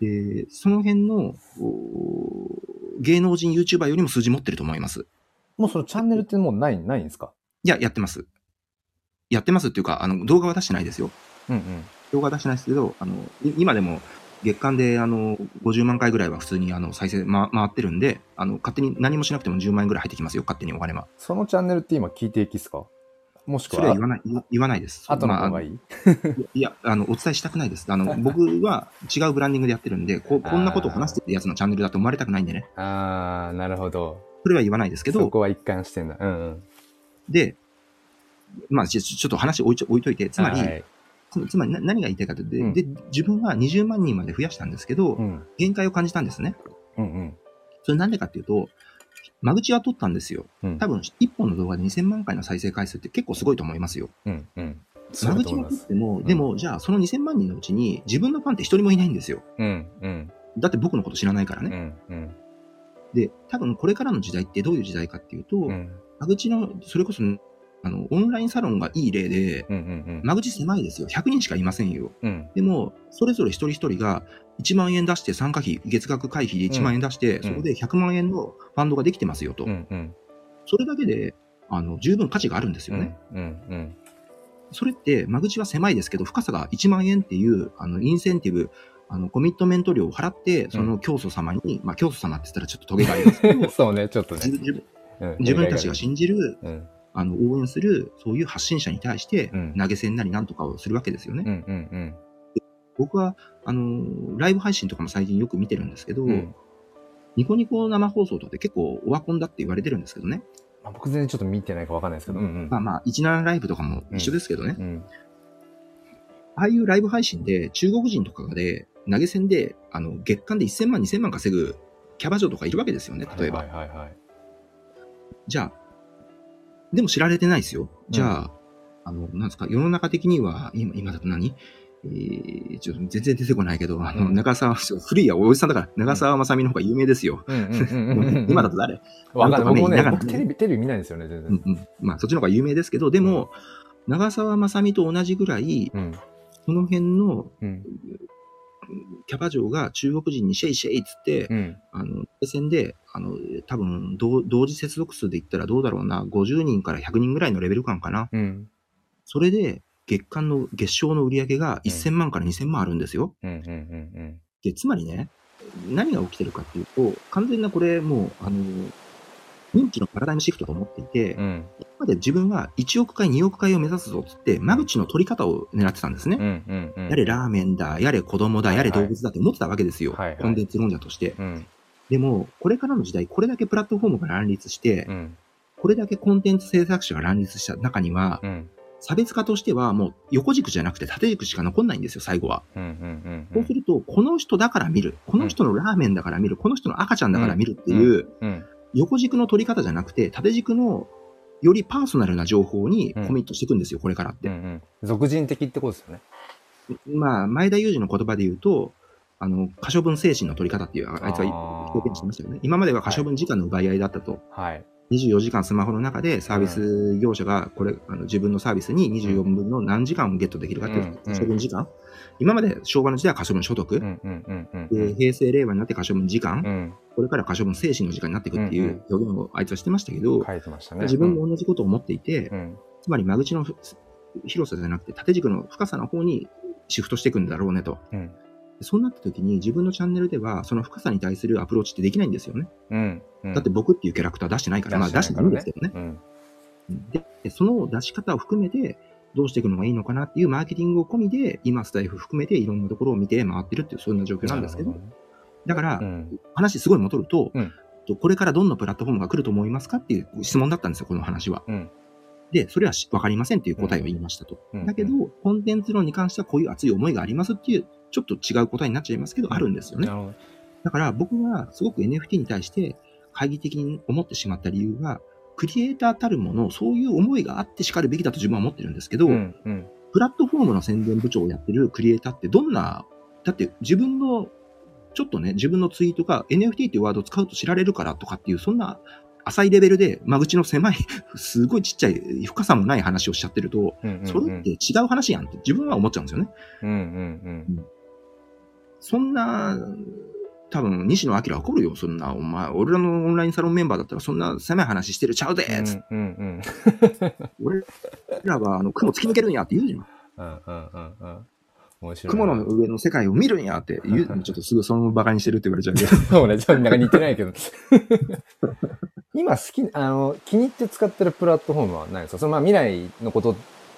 で、その辺のお芸能人 YouTuber よりも数字持ってると思います。もうそのチャンネルってもうない、ないんですか？いや、やってます。やってますっていうか、あの、動画は出してないですよ。うんうん。動画は出してないですけど、あの、い今でも月間であの、50万回ぐらいは普通にあの、再生、ま、回ってるんで、あの、勝手に何もしなくても10万円ぐらい入ってきますよ。勝手にお金は。そのチャンネルって今聞いていきっすか？もしくは？それは言わない、言わないです。後のまあ方がいい、いや、あの、お伝えしたくないです。あの、僕は違うブランディングでやってるんで、ここんなことを話してるやつのチャンネルだと思われたくないんでね。ああ、なるほど。それは言わないですけど、そこは一貫してんだ。うんうん。で、まあ、ちょっと話置い置いといて、つまり、はいつつまりな何が言いたいかというと、で自分は20万人まで増やしたんですけど、うん。限界を感じたんですね。うんうん。それなんでかっていうと、間口は取ったんですよ。うん。多分、1本の動画で2000万回の再生回数って結構すごいと思いますよ。うんうん。間口は取っても、んでも、じゃあその2000万人のうちに自分のファンって一人もいないんですよ。うんうん。だって僕のこと知らないからうね。んうん。で、多分これからの時代ってどういう時代かっていうと、うん間口の、それこそ、あの、オンラインサロンがいい例で、うんうん間口狭いですよ。100人しかいませんよ。うん。でも、それぞれ一人一人が1万円出して参加費、月額会費で1万円出して、んそこで100万円のファンドができてますよと。うんうん。それだけで、あの、十分価値があるんですよね。うんうんそれって、間口は狭いですけど、深さが1万円っていう、あの、インセンティブ、あの、コミットメント料を払って、その教祖様に、まあ、教祖様って言ったらちょっとトゲがありますけうん。ど、そうね、ちょっとね。自自分うん自分たちが信じる、うんあの、応援する、そういう発信者に対してうん、投げ銭なりなんとかをするわけですよね。うんうん僕は、あの、ライブ配信とかも最近よく見てるんですけど、うん。うんニコニコ生放送とかって結構オワコンだって言われてるんですけどね。まあ僕全然ちょっと見てないかわかんないですけど。うんうんまあまあ、17ライブとかも一緒ですけどね。うん。ああいうライブ配信で中国人とかがで、投げ銭で、あの、月間で1000万、2000万稼ぐキャバ嬢とかいるわけですよね、例えば。はいはいはい。じゃあ、でも知られてないですよ。じゃあ、あの、なんですか、世の中的には、今、今だと何？えー、ちょっと全然出てこないけど、あの、うん長澤、古いや、おじさんだから、長澤まさみの方が有名ですよ。うんうんうんうんうん。今だと誰？わかんない。僕もね僕テレビ、テレビ見ないんですよね、全然。うんうん。まあ、そっちの方が有名ですけど、でも、長澤まさみと同じぐらい、うん。その辺のうん。キャバ嬢が中国人にシェイシェイっつって、うん。あの、対戦で、あの、多分同、同時接続数で言ったらどうだろうな、50人から100人ぐらいのレベル感かな。うん。それで、月間の、月賞の売り上げが1000万から2000万あるんですよ。で、つまりね、何が起きてるかっていうと、完全なこれ、もう、あの、認知のパラダイムシフトと思っていて、うん。まで自分は1億回、2億回を目指すぞっつって、間口の取り方を狙ってたんですね。うんうんうん。やれラーメンだ、やれ子供だ、やれ動物だって思ってたわけですよ。はいはいコンテンツ論者として。うん。でも、これからの時代、これだけプラットフォームが乱立して、うん。これだけコンテンツ制作者が乱立した中には、うん。差別化としてはもう横軸じゃなくて縦軸しか残んないんですよ、最後は。うんうんうん。そうすると、この人だから見る、この人のラーメンだから見る、この人の赤ちゃんだから見るっていう、うん。横軸の取り方じゃなくて、縦軸のよりパーソナルな情報にコミットしていくんですよ、これからって。うんうん。俗人的ってことですよね。まあ、前田裕二の言葉で言うと、あの、可処分精神の取り方っていう、ああいつは表現してましたよね。今までは可処分時間の奪い合いだったと。はい。24時間スマホの中でサービス業者がこれ、あの自分のサービスに24分の何時間をゲットできるかっていう処分時間、今まで昭和の時代は可処分所得、でん。平成令和になって可処分時間、うん。これから可処分精神の時間になっていくっていう表現をあいつはしてましたけど。自分も同じことを思っていて、うん。つまり間口のふ広さじゃなくて縦軸の深さの方にシフトしていくんだろうねと。うん。そうなった時に自分のチャンネルではその深さに対するアプローチってできないんですよね。だって僕っていうキャラクター出してないから、まあ出してないんですけどね。うん。で、でその出し方を含めて、どうしていくのがいいのかなっていうマーケティングを込みで、今スタイフ含めていろんなところを見て回ってるっていう、そんな状況なんですけど、だから、話すごい戻ると、これからどんなプラットフォームが来ると思いますかっていう質問だったんですよ、この話は。うん。で、それはしわかりませんっていう答えを言いましたと。うんだけど、コンテンツ論に関してはこういう熱い思いがありますっていう、ちょっと違う答えになっちゃいますけど、あるんですよね。だから僕はすごく NFT に対して懐疑的に思ってしまった理由は、クリエイターたるもの、そういう思いがあってしかるべきだと自分は思ってるんですけど、うん。うん。プラットフォームの宣伝部長をやってるクリエイターってどんな、だって自分の、ちょっとね、自分のツイートが NFT っていうワードを使うと知られるからとかっていう、そんな浅いレベルで、間口の狭い、すごいちっちゃい、深さもない話をしちゃってると、うんうんうんそれって違う話やんって自分は思っちゃうんですよね。うんうんそんな、多分、西野明怒るよ、そんな。お前、俺らのオンラインサロンメンバーだったら、そんな狭い話してるちゃうでうん。つってうんうん俺らは、あの、雲突き抜けるんやって言うじゃん。うんうんうんうん。雲の上の世界を見るんやって言う。ちょっとすぐその馬鹿にしてるって言われちゃうけど。そうね、ちょっとなんか似てないけど。今好き、あの、気に入って使ってるプラットフォームはないですか？そのまあ未来のこと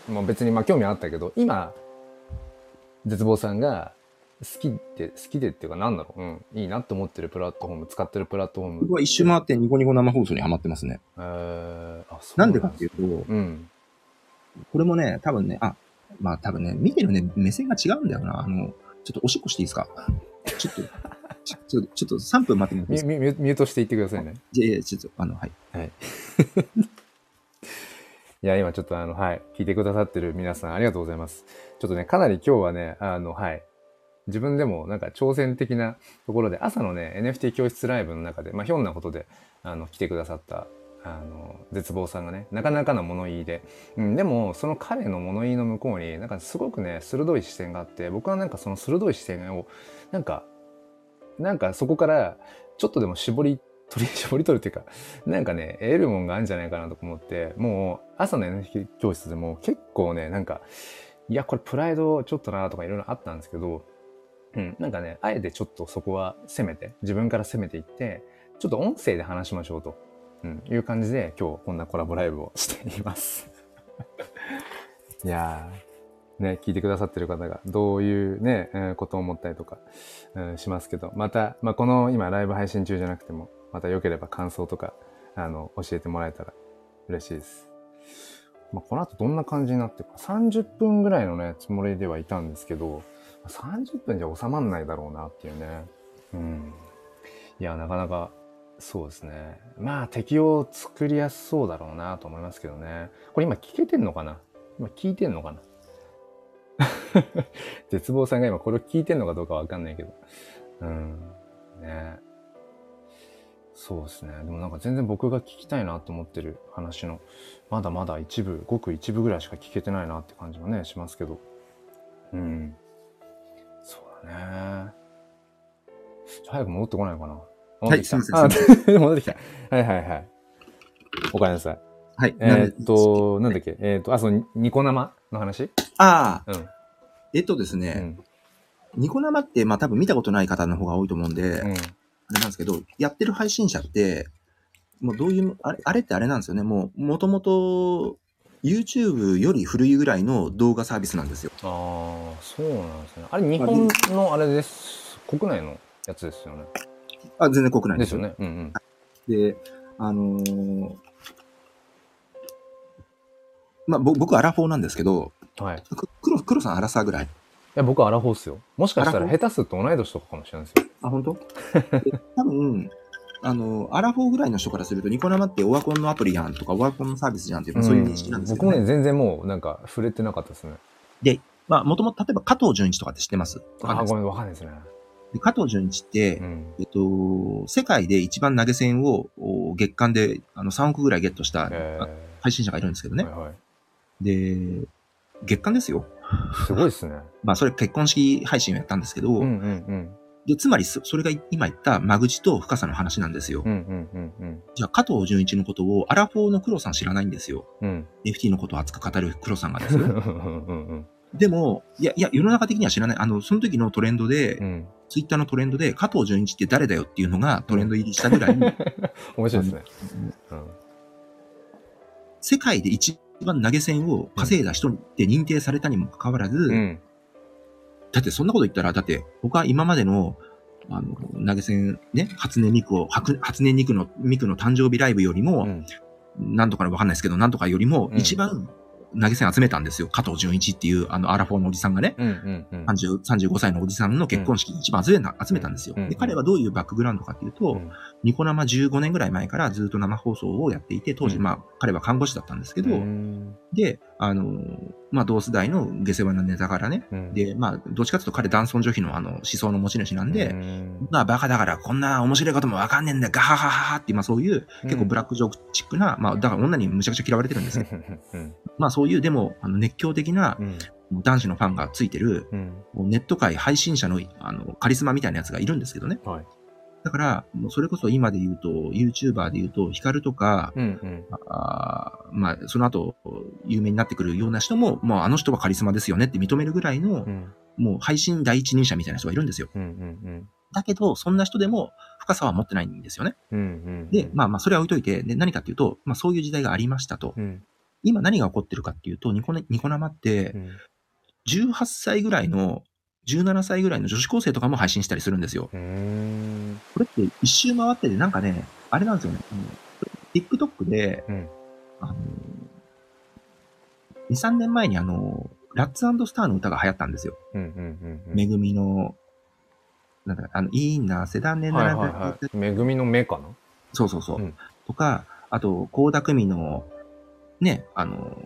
も別にまあ興味あったけど、今、絶望さんが好きって、好きでっていうかなんだろう、うん、いいなって思ってるプラットフォーム、使ってるプラットフォーム。僕は一周回ってニコニコ生放送にハマってますね。えー、あ、そうなんでかっていうと、うん。これもね、多分ね、あ、まあ多分ね、見てるね、目線が違うんだよな。あの、ちょっとおしっこしていいですか？ちょっと、ちょちょちょっと3分待ってもらっていいですか？ミュートしていってくださいね。じゃあいやちょっと、あの、はい。はい。いや、今ちょっとあの、はい、聞いてくださってる皆さんありがとうございます。ちょっとね、かなり今日はね、あの、はい、自分でもなんか挑戦的なところで、朝のね、NFT 教室ライブの中で、まあ、ひょんなことで、あの、来てくださった、あの、絶望さんがね、なかなかの物言いで、うん、でも、その彼の物言いの向こうに、なんかすごくね、鋭い視線があって、僕はなんかその鋭い視線を、なんか、なんかそこから、ちょっとでも絞り、取り、絞り取るっていうか、なんかね、得るもんがあるんじゃないかなと思って、もう朝の NFT 教室でも結構ね、なんか、いや、これプライドちょっとなとかいろいろあったんですけど、うん、なんかね、あえてちょっとそこは攻めて、自分から攻めていって、ちょっと音声で話しましょうと、うん、いう感じで今日こんなコラボライブをしています。いやー、ね、聞いてくださってる方がどういうね、えーことを思ったりとか、うん、しますけど、また、まあ、この今ライブ配信中じゃなくても、また良ければ感想とか、あの、教えてもらえたら嬉しいです。まあ、この後どんな感じになってるか、30分ぐらいのね、つもりではいたんですけど、30分じゃ収まんないだろうなっていうね。うん。いや、なかなか、そうですね。まあ、敵を作りやすそうだろうなと思いますけどね。これ今聞けてんのかな？今聞いてんのかな？絶望さんが今これを聞いてんのかどうかわかんないけど。うん。ねそうですね。でもなんか全然僕が聞きたいなと思ってる話の、まだまだ一部、ごく一部ぐらいしか聞けてないなって感じもね、しますけど。うん。ね。早く戻ってこないのかな？戻ってきた。すいまあ 戻ってきた。はいはいはい。おかえりなさい。はい。えーっと、なんだっけ？えーっと、あ、そう、ニコ生の話？ああ、うん。えっとですね、うん。ニコ生って、まあ多分見たことない方の方が多いと思うんで、うん。あれなんですけど、やってる配信者って、もうどういう、あれあれってあれなんですよね。もう、もともと YouTube より古いぐらいの動画サービスなんですよ。ああ、そうなんですね。あれ、日本のあれです。国内のやつですよね。あ、全然国内ですすよ。ね。うんうん。で、あのーまあ、ぼ僕、アラフォーなんですけど、はい。黒、黒さんアラサーぐらいや、僕はアラフォーっすよ。もしかしたら下手すると同い年とかかもしれないですよ。あ、本当？で多分、あの、アラフォーぐらいの人からすると、ニコ生ってオワコンのアプリやんとか、オワコンのサービスじゃんっていう、まあそういう認識なんですけど、ね僕もね、全然もう、なんか、触れてなかったですね。まあ、もともと、例えば加藤純一とかって知ってます？あごめん、わかんないですね。で加藤純一って、うん。えっと、世界で一番投げ銭をお月間であの3億ぐらいゲットした配信者がいるんですけどー、ね。はいはい。で、月間ですよ。すごいですね。まあ、それ結婚式配信をやったんですけど、うんうんうん。で、つまりそそれが今言った間口と深さの話なんですよ。じゃあ、加藤純一のことをアラフォーの黒さん知らないんですよ。うん。FT のことを熱く語る黒さんがですよ。でも、いや、いや、世の中的には知らない。あの、その時のトレンドで、うん。ツイッターのトレンドで、加藤純一って誰だよっていうのがトレンド入りしたぐらい、面白いですね。うん。世界で一番投げ銭を稼いだ人って認定されたにもかかわらず、うん。だってそんなこと言ったら、だって僕は今までの、あの、投げ銭ね、初音ミクを、初初音ミクの、ミクの誕生日ライブよりも、うんなんとかのわかんないですけど、なんとかよりもうん一番投げ銭集めたんですよ。加藤純一っていう、あの、アラフォーのおじさんがね、うんうんうん。30 35歳のおじさんの結婚式一番集めた集めたんですよ。うんで、彼はどういうバックグラウンドかっていうと、うんニコ生15年ぐらい前からずっと生放送をやっていて、当時、うんまあ、彼は看護師だったんですけど、うんで、あの、まあ、同世代の下世話なネタからね。うん、で、まあ、どっちかというと彼男尊女卑のあの思想の持ち主なんで、うん。まあ、バカだからこんな面白いこともわかんねえんだ、ガハハハハって、まあそういう結構ブラックジョークチックな、まあ、だから女にむちゃくちゃ嫌われてるんですよ。うん。まあそういう、でも、あの熱狂的なうん。男子のファンがついてる、ネット界配信者のあのカリスマみたいなやつがいるんですけどね。はいだから、もうそれこそ今で言うと、YouTuber で言うと、ヒカルとか、うんうんあーまあ、その後、有名になってくるような人も、もうあの人はカリスマですよねって認めるぐらいのう、んもう配信第一人者みたいな人がいるんですよ。うんうんだけど、そんな人でも深さは持ってないんですよね。うんうんで、まあまあ、それは置いといて、で、何かっていうと、まあそういう時代がありましたと。うん今何が起こってるかっていうと、ニコネニコ生ってう、ん18歳ぐらいの、17歳ぐらいの女子高生とかも配信したりするんですよ。これって一周回ってて、なんかね、あれなんですよね。TikTok で、うんあの、2、3年前にあの、ラッツスターの歌が流行ったんですよ。うんうんうんめぐみの、なんだあの、いいな、セダンネはいなら、はいはい。めぐみの目かな？そうそうそう。うんとか、あと、高田組の、ね、あの、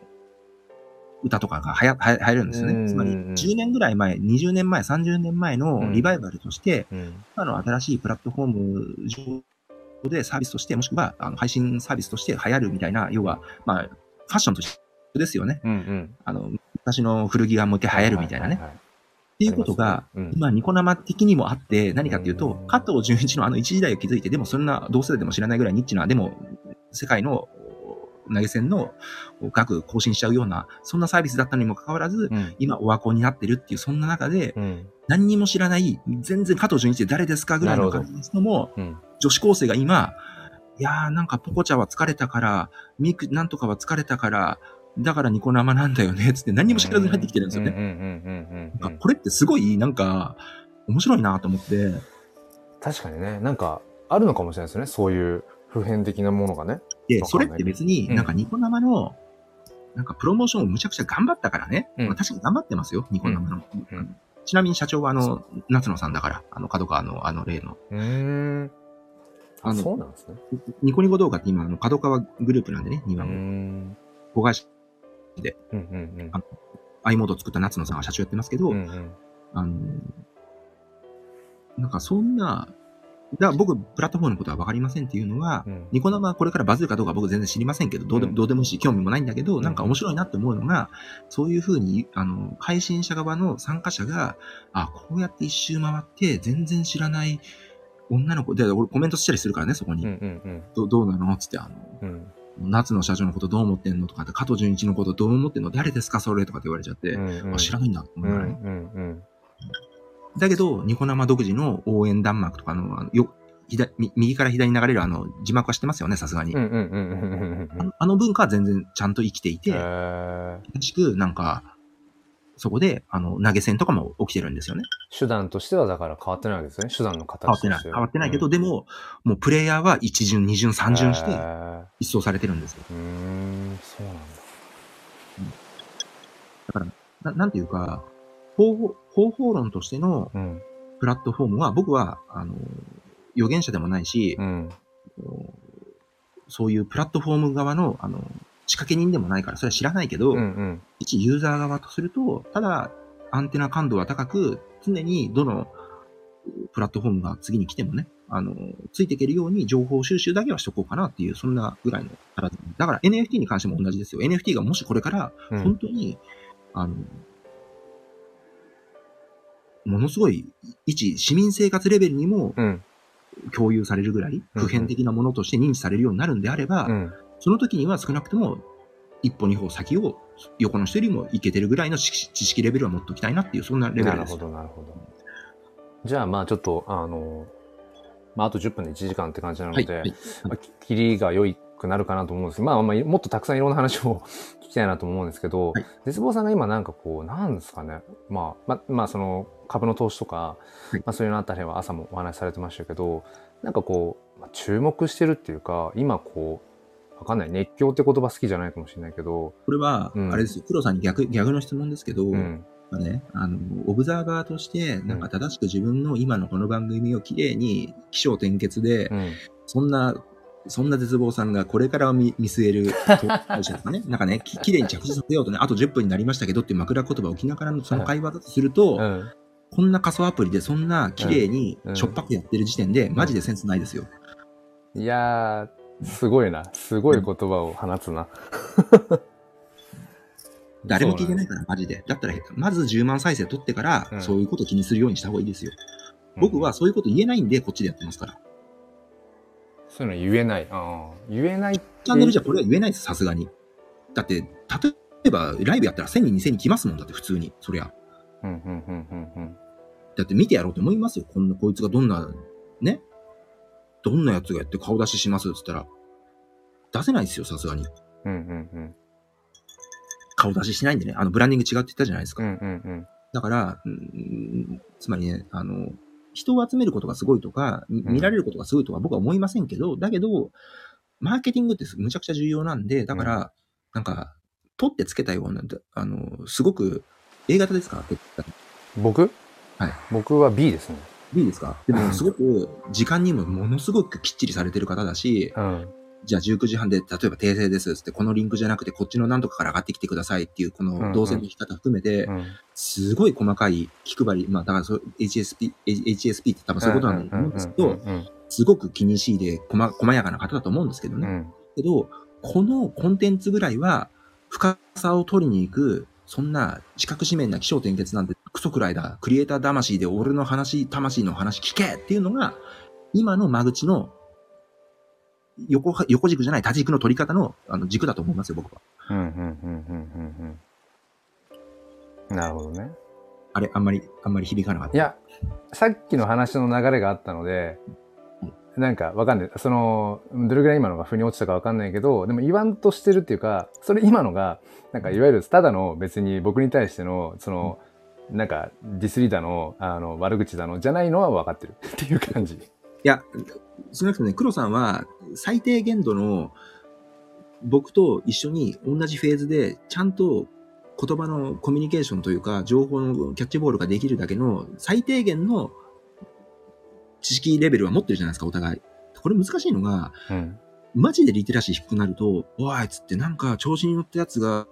歌とかがはやはや流行るんですよね。つまり、10年ぐらい前、20年前、30年前のリバイバルとして、うん。今の新しいプラットフォーム上でサービスとして、もしくはあの配信サービスとして流行るみたいな、要は、まあ、ファッションとしてですよね。うんうん。あの、昔の古着がもう一回流行るみたいなね。はははっていうことが、ますね。うん。今、ニコ生的にもあって、何かっていうとうん、加藤純一のあの一時代を築いて、でもそんな同世代でも知らないぐらいニッチな、でも、世界の投げ銭の額更新しちゃうような、そんなサービスだったのにもかかわらず、うん。今、オワコンになってるっていう、そんな中で、うん。何にも知らない、全然加藤純一って誰ですかぐらいの感じの人も、うん。女子高生が今、いやーなんかポコちゃんは疲れたから、ミクなんとかは疲れたから、だからニコ生なんだよね、つって何にも知らずに入ってきてるんですよね。これってすごい、なんか、面白いなと思って、確かにねなんかあるのかもしれないですねそういう普遍的なものがねで、それって別にうん。なんかニコ生の、なんかプロモーションをむちゃくちゃ頑張ったからね。うん。まあ確かに頑張ってますよ、ニコ生の。うん。ちなみに社長はあの、夏野さんだから、あの、角川のあの例の。うー。んああのそうなんですね。ニコニコ動画って今、あの、角川グループなんでね、うー今も。ん。子会社、うんうんあ i モード作った夏野さんが社長やってますけど、うんうんうん。あの、なんかそんな、だから僕、プラットフォームのことは分かりませんっていうのは、うん。ニコ生はこれからバズるかどうか僕全然知りませんけど、どうでうん。もどうでもいいし、興味もないんだけど、ん。なんか面白いなって思うのが、そういうふうに、あの、配信者側の参加者が、あ、こうやって一周回って、全然知らない女の子、で、俺コメントしたりするからね、そこに。うんうんどどうなの？つって、あの、うん。うん夏野社長のことどう思ってんの？とかって、加藤純一のことどう思ってんの？誰ですか？それとかって言われちゃって、うんうん。あ知らないんだと思ういながらね。んうんうんだけど、ニコ生独自の応援弾幕とかの、あのよ左み右から左に流れるあの字幕は知ってますよね、さすがに。うんうんうんうんうんうんあのあの文化は全然ちゃんと生きていて、へー正しくなんか、そこで、あの、投げ銭とかも起きてるんですよね。手段としてはだから変わってないわけですね手段の形変わってない。変わってないけど、でも、もうプレイヤーは1巡、2巡、3巡してへー一掃されてるんですよ。うーんそうなんだだから、ななんていうか、方法方法論としてのうんプラットフォームは、僕は、あの、予言者でもないし、うんそういうプラットフォーム側の、あの、仕掛け人でもないから、それは知らないけど、うんうん一ユーザー側とすると、ただ、アンテナ感度は高く、常にどのプラットフォームが次に来てもね、あの、ついていけるように情報収集だけはしとこうかなっていう、そんなぐらいの形。だから NFT に関しても同じですよ。NFT がもしこれから、うん本当に、あの、ものすごい、一市民生活レベルにもうん。共有されるぐらい、うん普遍的なものとして認知されるようになるんであれば、うん。その時には少なくとも一歩二歩先を横の人よりもいけてるぐらいの知識レベルは持っておきたいなっていう、そんなレベなるほルです。どなるほど。じゃあまあちょっとあのまああと10分で1時間って感じなので、はいはい。まあ、き切りが良いくなるかなと思うんですけど、まあまあもっとたくさんいろんな話を 聞きたいなと思うんですけど、はい。絶望さんが今なんかこうなんですかね。まあままあその株の投資とか、はい。まあそういうのあたりは朝もお話しされてましたけどなんかこう、まあ、注目してるっていうか今こうわかんない。熱狂って言葉好きじゃないかもしれないけど、これは、うん。あれですよ、黒さんに逆、逆の質問ですけど、うん。まあね、あの、オブザーバーとして、なんか正しく自分の今のこの番組をきれいに、起承転結で、うん。そんなそんな絶望さんがこれから見見据える会かね、なんかね、き綺麗に着地させようとね、あと10分になりましたけどっていう枕言葉を置きながらのその会話だとすると、うん。こんな仮想アプリでそんな綺麗にうんしょっぱくやってる時点で、マジでセンスないですよ。いやー、すごいな。すごい言葉を放つな。誰も聞いてないから、マジで。だったら、まず10万再生取ってから、うんそういうこと気にするようにした方がいいですよ。僕はそういうこと言えないんで、こっちでやってますから。そういうの言えない。ああ言えないチャンネルじゃこれは言えないです、さすがに。だって、例えば、ライブやったら1000人、2000人来ますもんだって、普通に。そりゃ。うん、うん、うん、うん、うん。だって見てやろうと思いますよ。こんな、こいつがどんな、ね？どんなやつがやって顔出ししますって言ったら、出せないですよ、さすがに。うん、うん、うん。顔出ししないんでね。あの、ブランディング違うって言ったじゃないですか。うん、うん、だから、うんつまりね、あの、人を集めることがすごいとか、見られることがすごいとか僕は思いませんけど、だけど、マーケティングってむちゃくちゃ重要なんで、だから、なんか、取ってつけたような、あの、すごく、A 型ですか？僕？はい。僕は B ですね。B ですか？でも、うんすごく、時間にもものすごくきっちりされてる方だし、うん。じゃあ19時半で、例えば訂正ですって、このリンクじゃなくて、こっちのなんとかから上がってきてくださいっていう、この動線の引き方含めて、うん。すごい細かい気配り、まあ、だからそう HSP、HSP って多分そういうことなんだと思うんですけど、うん、すごく気にしいで、細細やかな方だと思うんですけどね。うん。けど、このコンテンツぐらいは、深さを取りに行く、そんな、四角四面な気象転結なんてクソくらいだ。クリエイター魂で俺の話、魂の話聞けっていうのが、今の間口の横は、横軸じゃない、縦軸の取り方のあの軸だと思いますよ、僕は。うん、うん、うん、うん、うん。うんなるほどね。あれ、あんまり、あんまり響かなかった。いや、さっきの話の流れがあったので、なんかわかんない。その、どれぐらい今のが腑に落ちたかわかんないけど、でも言わんとしてるっていうか、それ今のが、なんかいわゆるただの別に僕に対しての、その、なんかディスリーだの、あの、悪口だの、じゃないのは分かってる っていう感じ。いや、少なくともね、黒さんは最低限度の僕と一緒に同じフェーズでちゃんと言葉のコミュニケーションというか情報のキャッチボールができるだけの最低限の知識レベルは持ってるじゃないですか、お互い。これ難しいのが、うん。マジでリテラシー低くなると、おい、あいつってなんか調子に乗ったやつが、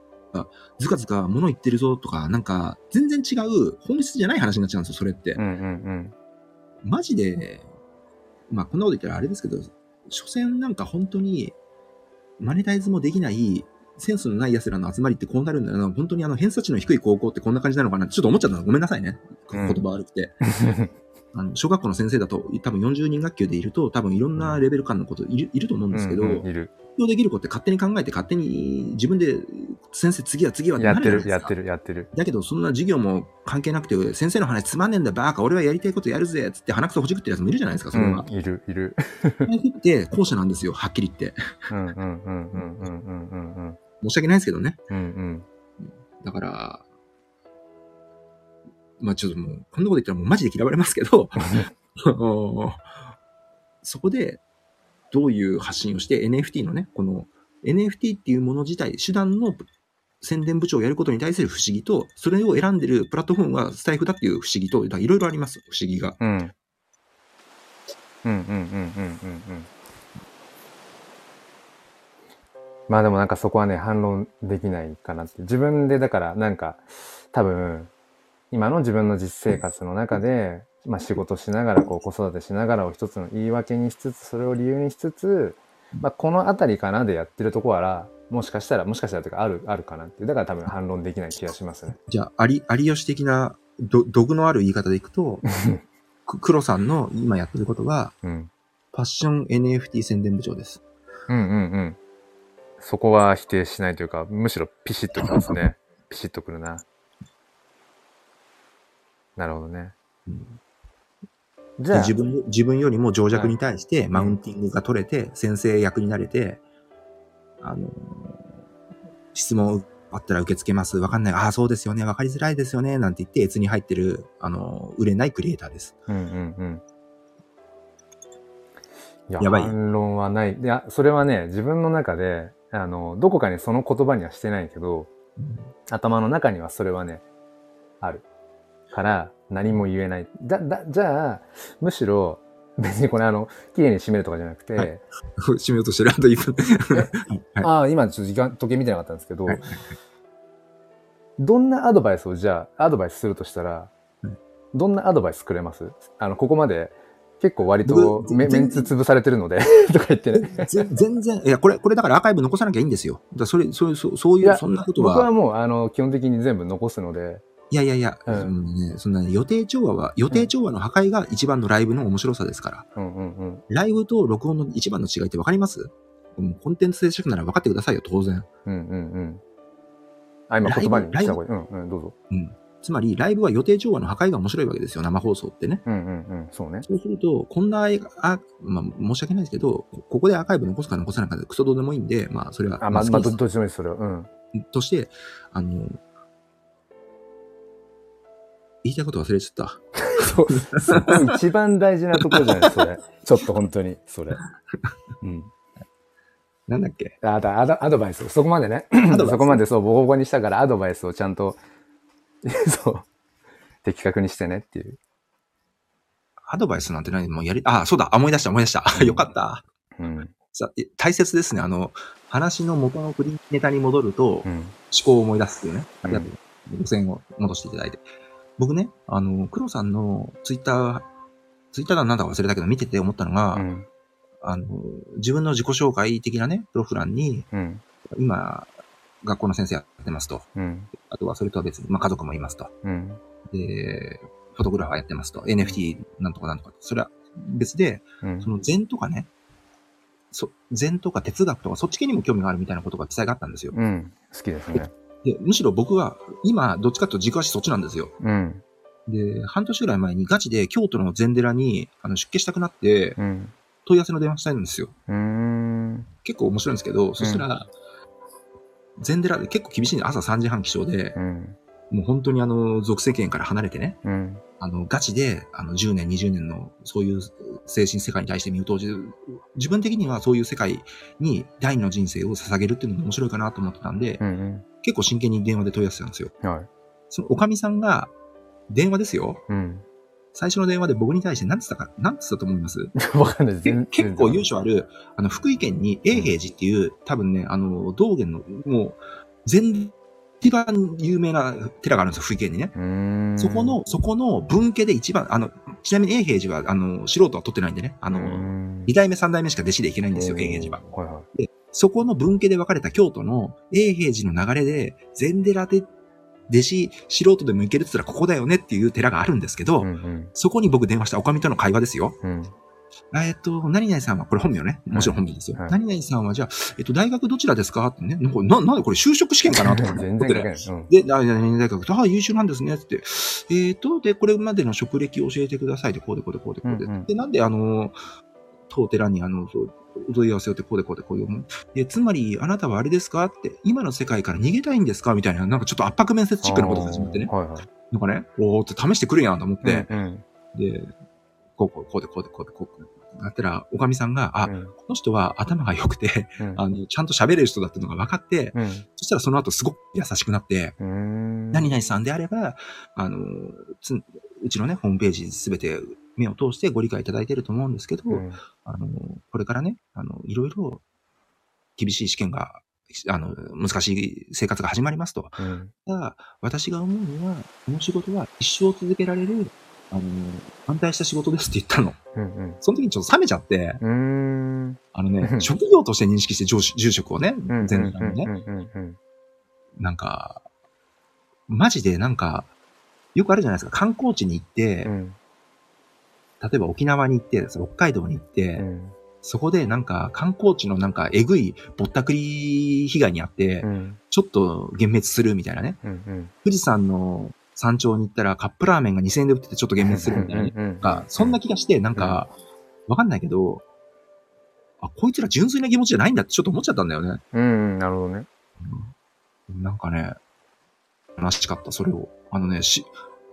ずかずか物言ってるぞとか、なんか全然違う本質じゃない話になっちゃうんですよ、それって。うんうんマジで、まあこんなこと言ったらあれですけど、所詮なんか本当に、マネタイズもできない、センスのない奴らの集まりってこうなるんだよな。本当にあの偏差値の低い高校ってこんな感じなのかなちょっと思っちゃったの。ごめんなさいね。うん言葉悪くて。あの、小学校の先生だと、多分40人学級でいると、多分いろんなレベル感のこといる,、いると思うんですけど、うんうん、いる。できる子って勝手に考えて、勝手に自分で、先生次は次はってやってる、やってる、やってる。だけど、そんな授業も関係なくて、先生の話つまんねえんだ、バーカ、俺はやりたいことやるぜ、つって鼻くそほじくってるやつもいるじゃないですか、それは。うん、いる、いる。って、後者なんですよ、はっきり言って。うんうんうんうんうんうんうん。申し訳ないですけどね。うんうん。だから、まあちょっともう、こんなこと言ったらもうマジで嫌われますけど、そこで、どういう発信をして NFT のね、この NFT っていうもの自体、手段の宣伝部長をやることに対する不思議と、それを選んでるプラットフォームはスタイフだっていう不思議と、いろいろあります、不思議が。うん。うんうんうんうんうんうん。まあでもなんかそこはね、反論できないかなって。自分でだからなんか多分今の自分の実生活の中で、まあ仕事しながらこう子育てしながらを一つの言い訳にしつつ、それを理由にしつつ、まあこのあたりかなでやってるところは、もしかしたら、もしかしたらというかある、あるかなっていう。だから多分反論できない気がしますね。じゃあ、有有吉的な、ど、毒のある言い方でいくと、く黒さんの今やってることは、うん。ファッション NFT 宣伝部長です。うんうんうん。そこは否定しないというか、むしろピシッときますね。ピシッとくるな。なるほどね。うんじゃあ、自分、自分よりも情弱に対してマウンティングが取れて、先生役になれて、あの、質問あったら受け付けます。わかんない。ああ、そうですよね。わかりづらいですよね。なんて言って、越に入ってる、あの、売れないクリエイターです。うんうんうん。やばい反論はない。いや、それはね、自分の中で、あの、どこかにその言葉にはしてないけど、頭の中にはそれはね、ある。から、何も言えない。だ、だ、じゃあ、むしろ、別にこれあの、綺麗に締めるとかじゃなくて、はい 締めようとしてる。あと1分。はいああ、今ちょっと時間、時計見てなかったんですけど、はいどんなアドバイスをじゃあ、アドバイスするとしたら、はいどんなアドバイスくれます？あの、ここまで結構割と僕メメ全ンツ潰されてるので、とか言ってね。ぜ全然、いや、これ、これだからアーカイブ残さなきゃいいんですよ。だそれ、そういう、そうそういう、そんなことは、僕はもう、あの、基本的に全部残すので、いやいやいや、うんそのね、そんなね予定調和は、予定調和の破壊が一番のライブの面白さですから。うんうんうん。ライブと録音の一番の違いって分かります？もうコンテンツ制作なら分かってくださいよ、当然。うんうんうん。あ、今ライブ言葉にした方がいい。うんうん、どうぞ。うん。つまり、ライブは予定調和の破壊が面白いわけですよ、生放送ってね。うんうんうん、そうね。そうすると、こんな、あ、まあ、申し訳ないですけど、ここでアーカイブ残すか残さないかでクソどうでもいいんで、まあ、それは、あ、まあ、まあ、どどっちでもいいです、それは。うん。として、あの、言いたいこと忘れちゃった。そう、そこ一番大事なところじゃない、それ。ちょっと本当に、それ。うん。なんだっけ？あだアドアドバイス。そこまでね。そこまでそう、ボコボコにしたからアドバイスをちゃんと、そう、的確にしてねっていう。アドバイスなんて何？もうやり、あ、そうだ、思い出した、思い出した。よかった。うん。さえ大切ですね。あの、話の元のフリーネタに戻ると、思うん。考を思い出すっていうね。うんありがとう。路線を戻していただいて。僕ね、あの、黒さんのツイッター、ツイッターだなんだか忘れたけど見てて思ったのが、うん。あの、自分の自己紹介的なね、プロフ欄に、うん。今、学校の先生やってますと。うん。あとはそれとは別に、まあ家族もいますと。うん。で、フォトグラファーやってますと。NFT なんとかなんとか。それは別で、うんその禅とかね、そ禅とか哲学とかそっち系にも興味があるみたいなことが記載があったんですよ。うん。好きですね。で、むしろ僕は今、どっちかというと軸足そっちなんですよ。うん。で、半年ぐらい前にガチで京都の禅寺にあの出家したくなってうん。問い合わせの電話したんですよ。うーん。結構面白いんですけど、そしたら、禅寺で結構厳しいんで朝3時半起床で、うん。もう本当にあの、属世間から離れてね、うん。あの、ガチで、あの、10年、20年の、そういう精神世界に対して身を投じる。自分的にはそういう世界に第二の人生を捧げるっていうのも面白いかなと思ってたんで、うん。結構真剣に電話で問い合わせたんですよ。うん。はい。そのおかみさんが、電話ですよ。うん。最初の電話で僕に対して何つったか、何つったと思います？わかんないです。結構由緒ある、あの、福井県に永平寺っていう、多分ね、あの、道元の、もう、全、一番有名な寺があるんですよ、福井県にね。うーん。そこの、そこの文家で一番、あの、ちなみに永平寺は、あの、素人は取ってないんでね、ああの、二代目三代目しか弟子でいけないんですよ、永平寺は。。はいはい。そこの文家で分かれた京都の永平寺の流れで、禅寺で弟子、素人でも行けるって言ったらここだよねっていう寺があるんですけど、うんうん。そこに僕電話したおかみとの会話ですよ。うん。えっと、何々さんは、これ本名ね。もちろん本名ですよ。はい何々さんは、じゃあ、えっと、大学どちらですか？ってね。なんかな、なんでこれ就職試験かなと思って全然。で、あ、何々大学、ああ、優秀なんですね、って。えっ、と、で、これまでの職歴を教えてくださいって、こうでこうでこうでこうで。うんうんで、なんで、あの、当寺に、あの、そう、お問い合わせをって、こうでこうでこういう。え、つまり、あなたはあれですか？って、今の世界から逃げたいんですか？みたいな、なんかちょっと圧迫面接チックなことが始まってね。はいはい。なんかね、おーって試してくるやんと思って、うんで、こうこう、こうでこうでこうでこうで。なったら、おかみさんが、あ、うんこの人は頭が良くて、うんあの、ちゃんと喋れる人だっていうのが分かって、うんそしたらその後すごく優しくなって。何々さんであれば、あの、つうちのね、ホームページすべて目を通してご理解いただいていると思うんですけど、うんあの、これからね、あの、いろいろ厳しい試験が、あの、難しい生活が始まりますと。うんただ、私が思うには、この仕事は一生続けられる、あの、安泰した仕事ですって言ったの。うんその時にちょっと冷めちゃって。あのね、う ん職業として認識して上司住職をね、うん。全然ね、うんうんうんなんか、マジでなんか、よくあるじゃないですか。観光地に行って、うん例えば沖縄に行って、北海道に行って、うんそこでなんか観光地のなんかえぐいぼったくり被害にあって、うんちょっと幻滅するみたいなね。うんうん富士山の山頂に行ったらカップラーメンが2000円で売っててちょっと幻滅するみたいなね。うんうんがそんな気がして、なんか、わかんないけど、あ、こいつら純粋な気持ちじゃないんだってちょっと思っちゃったんだよね。うんうん、なるほどね。うんなんかね、悲しかった、それを。あのね、し、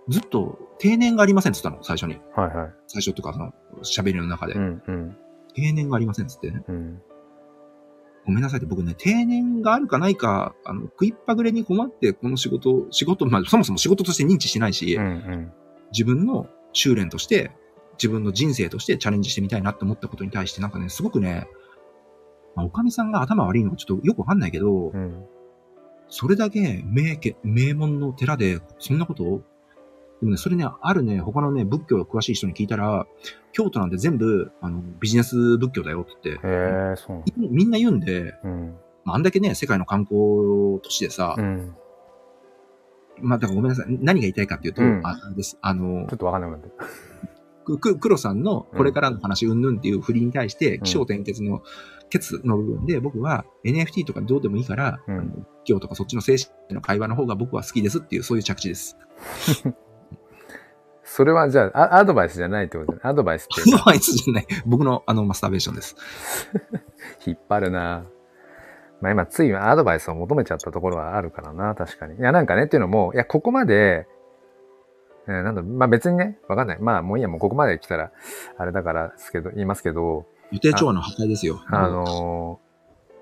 ずっと定年がありませんって言ったの、最初に。はいはい。最初とか、その、喋りの中で。うんうん定年がありませんっつってね。うんごめんなさいって、僕ね、定年があるかないか、あの、食いっぱぐれに困って、この仕事を、仕事、まあ、そもそも仕事として認知してないし、うんうん自分の修練として、自分の人生としてチャレンジしてみたいなって思ったことに対して、なんかね、すごくね、まあ、おかみさんが頭悪いのかちょっとよくわかんないけど、うん。それだけ名家、名門の寺で、そんなことをでもね、それね、あるね、他のね、仏教が詳しい人に聞いたら、京都なんて全部、あの、ビジネス仏教だよって言って、へえ、そう。みみんな言うんで、うん。まあ、あんだけね、世界の観光都市でさ、うん。まあ、だからごめんなさい。何が言いたいかっていうと、うんあです。あのちょ、っとわかんなくなってる。く、く、黒さんのこれからの話、うんぬんっていう振りに対して、ん気象転結の、ケツの部分で、僕は NFT とかどうでもいいから、うんあの仏教とかそっちの精神の会話の方が僕は好きですっていう、そういう着地です。それはじゃあ、あアドバイスじゃないってことだね。アドバイスってアドバイスじゃない。僕のあの、マスターベーションです。引っ張るなまあ今ついアドバイスを求めちゃったところはあるからな、確かに。いやなんかねっていうのも、いやここまで、えーなんだろうまあ別にね、わかんない。まあもういいや、もうここまで来たら、あれだからですけど、言いますけど、予定調和の破壊ですよ。あの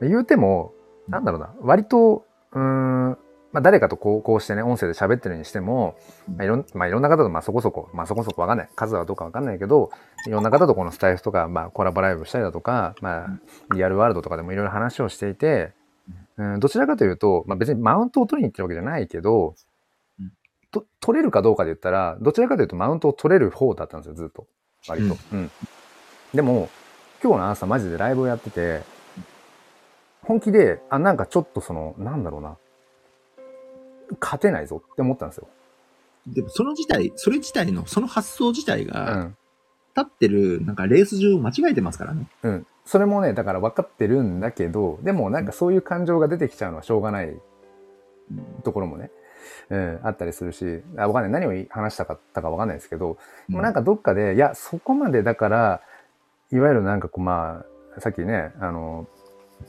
ー言うても、なんだろうな、割と、うーん、まあ誰かとこうこうしてね、音声で喋ってるにしても、まあいろんまあ、いろんな方とまあそこそこ、まあそこそこわかんない。数はどうかわかんないけど、いろんな方とこのスタイフとか、まあコラボライブしたりだとか、まあリアルワールドとかでもいろいろ話をしていて、うん、どちらかというと、まあ別にマウントを取りに行ってるわけじゃないけどうん、と取れるかどうかで言ったら、どちらかというとマウントを取れる方だったんですよ、ずっと。割と。うん。でも、今日の朝マジでライブをやってて、本気で、あ、なんかちょっとその、なんだろうな、勝てないぞって思ったんですよ。でもその自体、それ自体の、その発想自体うが、ん。立ってる、なんかレース上間違えてますからね。うん。それもね、だから分かってるんだけど、でもなんかそういう感情が出てきちゃうのはしょうがないところもね、うん、あったりするし、あわかんない。何を話したかったかわかんないですけど、でもなんかどっかで、いや、そこまでだから、いわゆるなんかこう、まあ、さっきね、あの、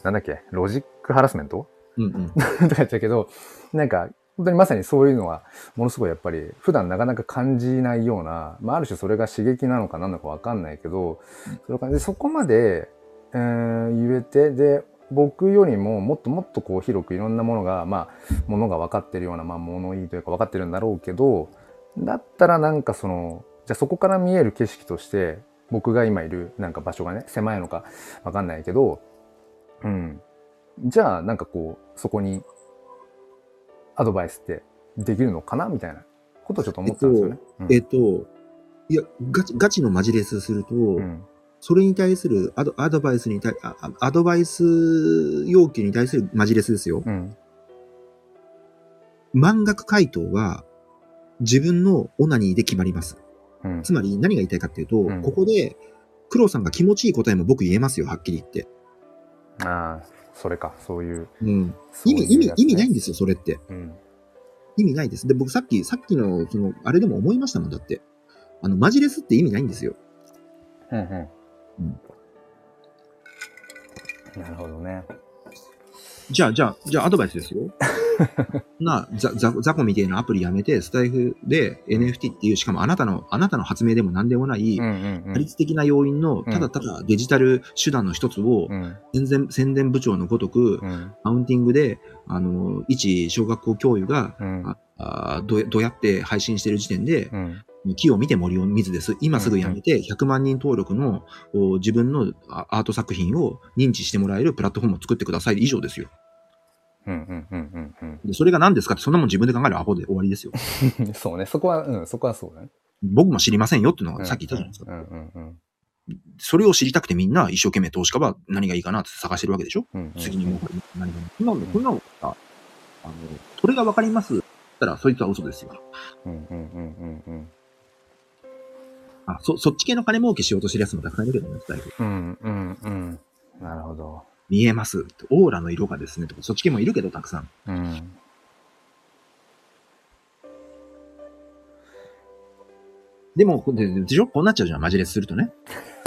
なんだっけ、ロジックハラスメント？うんうん。とか言ったけど、なんか、本当にまさにそういうのは、ものすごいやっぱり、普段なかなか感じないような、まあ、ある種それが刺激なのか何なのかわかんないけど、それを感じでそこまで、えー言えて、で、僕よりももっともっとこう広くいろんなものが、まあ、ものが分かってるような、まあ、物いいというか分かってるんだろうけど、だったらなんかその、じゃあそこから見える景色として、僕が今いるなんか場所がね、狭いのか分かんないけど、うん。じゃあなんかこう、そこにアドバイスってできるのかなみたいなことをちょっと思ったんですよね。えっと、いや、ガチ、ガチのマジレスすると、うんうんそれに対するアドアドバイスに対、ああアドバイス要求に対するマジレスですよ。うん満額回答は自分のオナニーで決まります。うんつまり何が言いたいかっていうと、うんここで黒さんが気持ちいい答えも僕言えますよ、はっきり言って。ああ、それか、そういう。うん。そう意味、意味意味ないんですよ、それって。うん。意味ないです。で、僕さっき、さっきの、その、あれでも思いましたもん、だって。あの、マジレスって意味ないんですよ。うんうん。うんなるほどね。じゃあ、じゃあ、じゃあアドバイスですよ。な、ザ、ザ、ザコみたいなアプリやめて、スタイフで NFT っていう、しかもあなたの、あなたの発明でも何でもない、うんうんうん。打率的な要因の、ただただデジタル手段の一つをう、ん。宣伝、部長のごとく、うん。マウンティングで、あの、一小学校教諭が、うん。ああどうどうやって配信してる時点で、うん木を見て森を見ずです。今すぐやめて、100万人登録のお自分のあアート作品を認知してもらえるプラットフォームを作ってください。以上ですよ。うんうんうんうんでそれが何ですかって、そんなもん自分で考えるアホで終わりですよ。う んそうね、そこは、うん、そこはそうだね。僕も知りませんよっていうのがさっき言ったじゃないですか。うんうんうんそれを知りたくてみんな一生懸命投資家は何がいいかなって探してるわけでしょ、うんうん。次にもうこれ何がいいこんなの、なのさ、あの、それがわかりますたら、そいつは嘘ですよ。うんうんうんうんうん。あ、そ、そっち系の金儲けしようとしてるやつもたくさんいるけどね、スタイル。うんうんうん。なるほど。見えます。オーラの色がですね、とか、そっち系もいるけど、たくさん。うん。でも、でしょ？こうなっちゃうじゃん、マジレスするとね。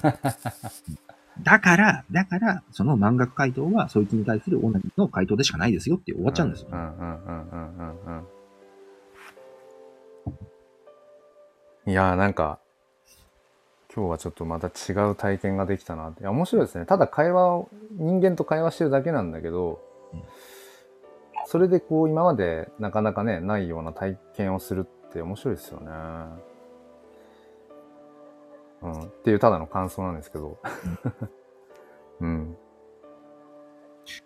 だから、だから、その満額回答は、そいつに対するオナニーの回答でしかないですよって終わっちゃうんですよ。うんうんうんうんうんうん。いやーなんか、今日はちょっとまた違う体験ができたなって。いや、面白いですね。ただ会話を、人間と会話してるだけなんだけどうん、それでこう今までなかなかね、ないような体験をするって面白いですよね。うん。っていうただの感想なんですけど。うん。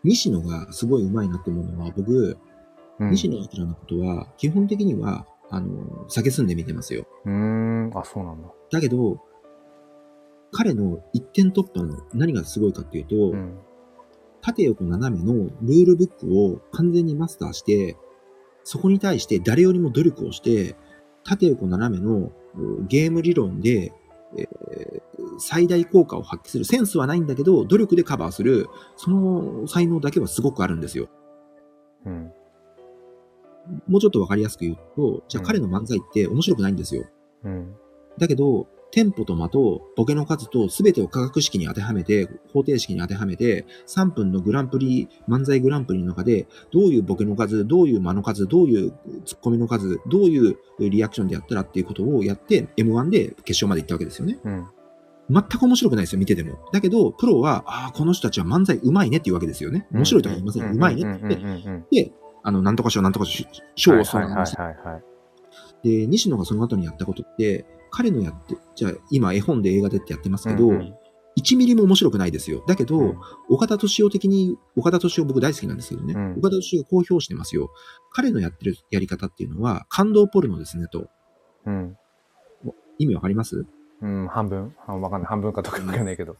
西野がすごい上手いなって思うのは、僕、うん。西野明のことは、基本的には、あの、酒住んで見てますよ。うーん。あ、そうなんだ。だけど、彼の一点突破の何がすごいかっていうと、うん。縦横斜めのルールブックを完全にマスターして、そこに対して誰よりも努力をして、縦横斜めのうゲーム理論で、えー最大効果を発揮する。センスはないんだけど、努力でカバーする、その才能だけはすごくあるんですよ。うん。もうちょっとわかりやすく言うと、じゃあうん彼の漫才って面白くないんですよ。うん。だけど、テンポと間とボケの数と全てを化学式に当てはめて、方程式に当てはめて、3分のグランプリ、漫才グランプリの中で、どういうボケの数、どういう間の数、どういうツッコミの数、どういうリアクションでやったらっていうことをやって、M1 で決勝まで行ったわけですよね。うん。全く面白くないですよ、見てても。だけど、プロは、ああ、この人たちは漫才上手いねっていうわけですよね。面白いとは言いません。上手いねって言って、うんうんうんで、あの、なんとか賞、なんとか賞、賞をそのはいはいはいはい。で、西野がその後にやったことって、彼のやって、じゃあ今絵本で映画でってやってますけど、うんうん1ミリも面白くないですよ。だけど、うん岡田敏夫的に、岡田敏夫僕大好きなんですけどね、うん岡田敏夫が公表してますよ。彼のやってるやり方っていうのは、感動ポルノですねと。うん。意味わかります？うん、半分あわかんない。半分かとかわかんないけど。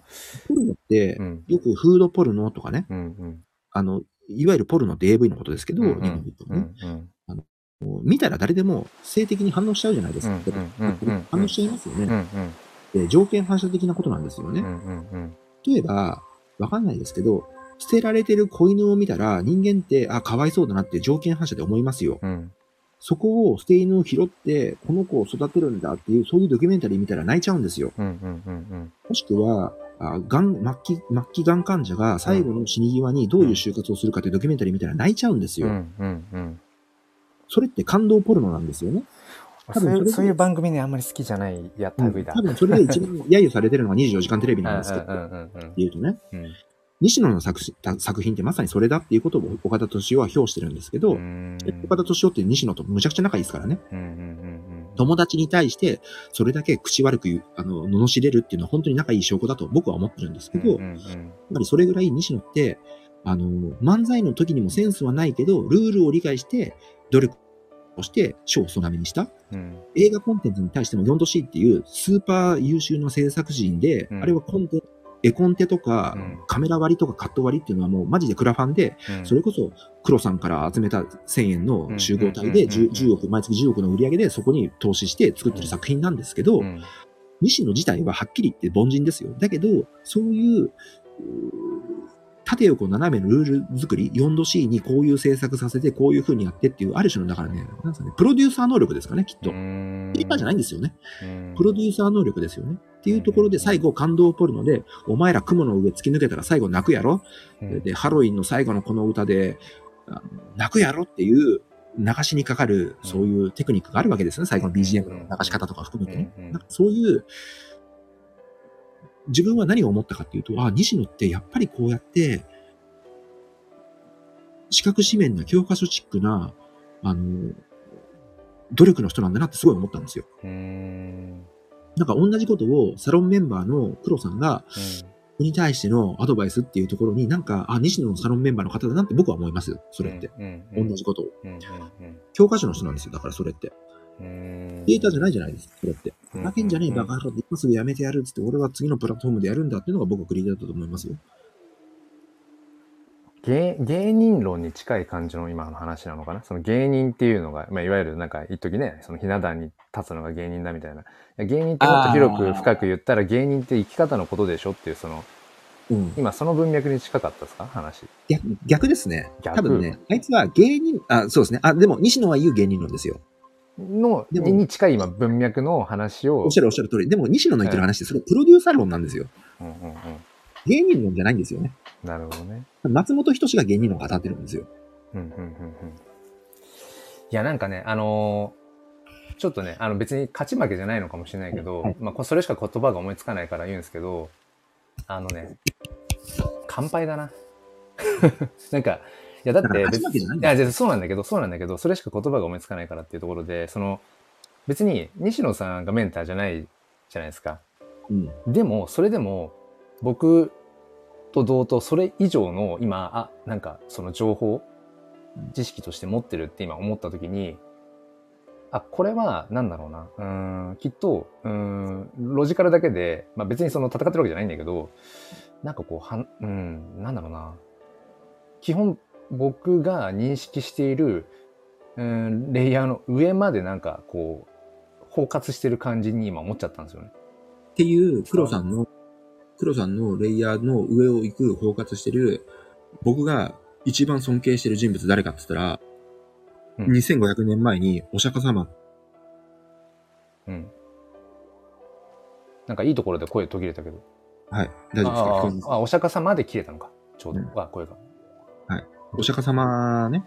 ポルノって、うん。よくフードポルノとかね、うんうん。あの、いわゆるポルノって AV のことですけど、うんうん日本で言うんうん。見たら誰でも性的に反応しちゃうじゃないですか。反応しちゃいますよね、うんうん。で条件反射的なことなんですよね。例えば、わかんないですけど、捨てられてる子犬を見たら人間って、あ、かわいそうだなって条件反射で思いますよ。うん。そこを捨て犬を拾って、この子を育てるんだっていう、そういうドキュメンタリー見たら泣いちゃうんですよ。もしくは、あがん、末期、末期がん患者が最後の死に際にどういう就活をするかっていうドキュメンタリー見たら泣いちゃうんですよ。それって感動ポルノなんですよね。多分そういう番組ね、あんまり好きじゃないやった類だ。多分それで一番揶揄されてるのが24時間テレビなんですけど、うんうとね、うん。西野の作詞作品ってまさにそれだっていうことを岡田敏夫は評してるんですけど、うん。岡田敏夫って西野とむちゃくちゃ仲いいですからね。友達に対して、それだけ口悪く言う、あの、罵れるっていうのは本当に仲いい証拠だと僕は思ってるんですけど、やっぱりそれぐらい西野って、あの、漫才の時にもセンスはないけど、ルールを理解して、努力をして、賞をそがめにした。うん。映画コンテンツに対しても 4°C っていうスーパー優秀な制作人で、うん。あれはコンテ絵コンテとか、うん。カメラ割りとかカット割りっていうのはもうマジでクラファンで、うん。それこそ黒さんから集めた1000円の集合体でうん。うん。うんうん 10, 10億、毎月10億の売り上げでそこに投資して作ってる作品なんですけど、うん。西野自体ははっきり言って凡人ですよ。だけど、そういう、うー縦横斜めのルール作り、4°C にこういう制作させて、こういう風にやってっていう、ある種の、だからね、なんですかね、プロデューサー能力ですかね、きっと。うん今じゃないんですよね。うんプロデューサー能力ですよね。っていうところで最後感動ポルノで、お前ら雲の上突き抜けたら最後泣くやろうんで、ハロウィンの最後のこの歌で、泣くやろっていう、流しにかかる、そういうテクニックがあるわけですね。最後の BGM の流し方とか含めてね。なんかそういう、自分は何を思ったかっていうと、あ、西野ってやっぱりこうやって、視覚紙面な教科書チックな、あの、努力の人なんだなってすごい思ったんですよ。うんなんか同じことをサロンメンバーの黒さんが、に対してのアドバイスっていうところになんか、あ、西野のサロンメンバーの方だなって僕は思いますよ。それって。うん同じことを。うんうん教科書の人なんですよ。だからそれって。うんデータじゃないじゃないですか。それって。うんだけんじゃねえ、バカ野郎って今すぐやめてやるっつって、俺は次のプラットフォームでやるんだっていうのが僕はクリエイターだと思いますよ。芸芸人論に近い感じの今の話なのかな？その芸人っていうのが、まあ、いわゆるなんか一時ねそのひな壇に立つのが芸人だみたいないや芸人ってもっと広く深く言ったら芸人って生き方のことでしょっていうそのうん。今その文脈に近かったですか？話逆逆ですね。逆多分ね、あいつは芸人、あ、そうですね。あ、でも西野は言う芸人論ですよ。のに近い今文脈の話をおっしゃるおっしゃる通り。でも西野の言ってる話って、それプロデューサー論なんですよ。うんうんうん芸人論じゃないんですよね。なるほどね松本人志が芸人論を語ってるんですよ。うんうんうんうんいやなんかねあのーちょっとねあの別に勝ち負けじゃないのかもしれないけど、はいまあこそれしか言葉が思いつかないから言うんですけどあのね乾杯だな なんかいやだって別勝ち負けじゃない。やそうなんだけどそうなんだけどそれしか言葉が思いつかないからっていうところでその別に西野さんがメンターじゃないじゃないですかうん。でも、それでも、僕と同等、それ以上の今、あ、なんか、その情報うん、知識として持ってるって今思った時に、あ、これは、なんだろうな。うーん、きっと、うーん、ロジカルだけで、まあ別にその戦ってるわけじゃないんだけど、なんかこう、はん、うん、なんだろうな。基本、僕が認識している、うん、レイヤーの上までなんかこう、包括してる感じに今思っちゃったんですよね。っていう、黒さんの、黒さんのレイヤーの上を行く包括してる、僕が一番尊敬してる人物誰かって言ったら、うん2500年前にお釈迦様、うん。なんかいいところで声途切れたけど。はい、大丈夫ですか？ああ、あお釈迦様で切れたのか。ちょうど。うんあ、声が。お釈迦様ね、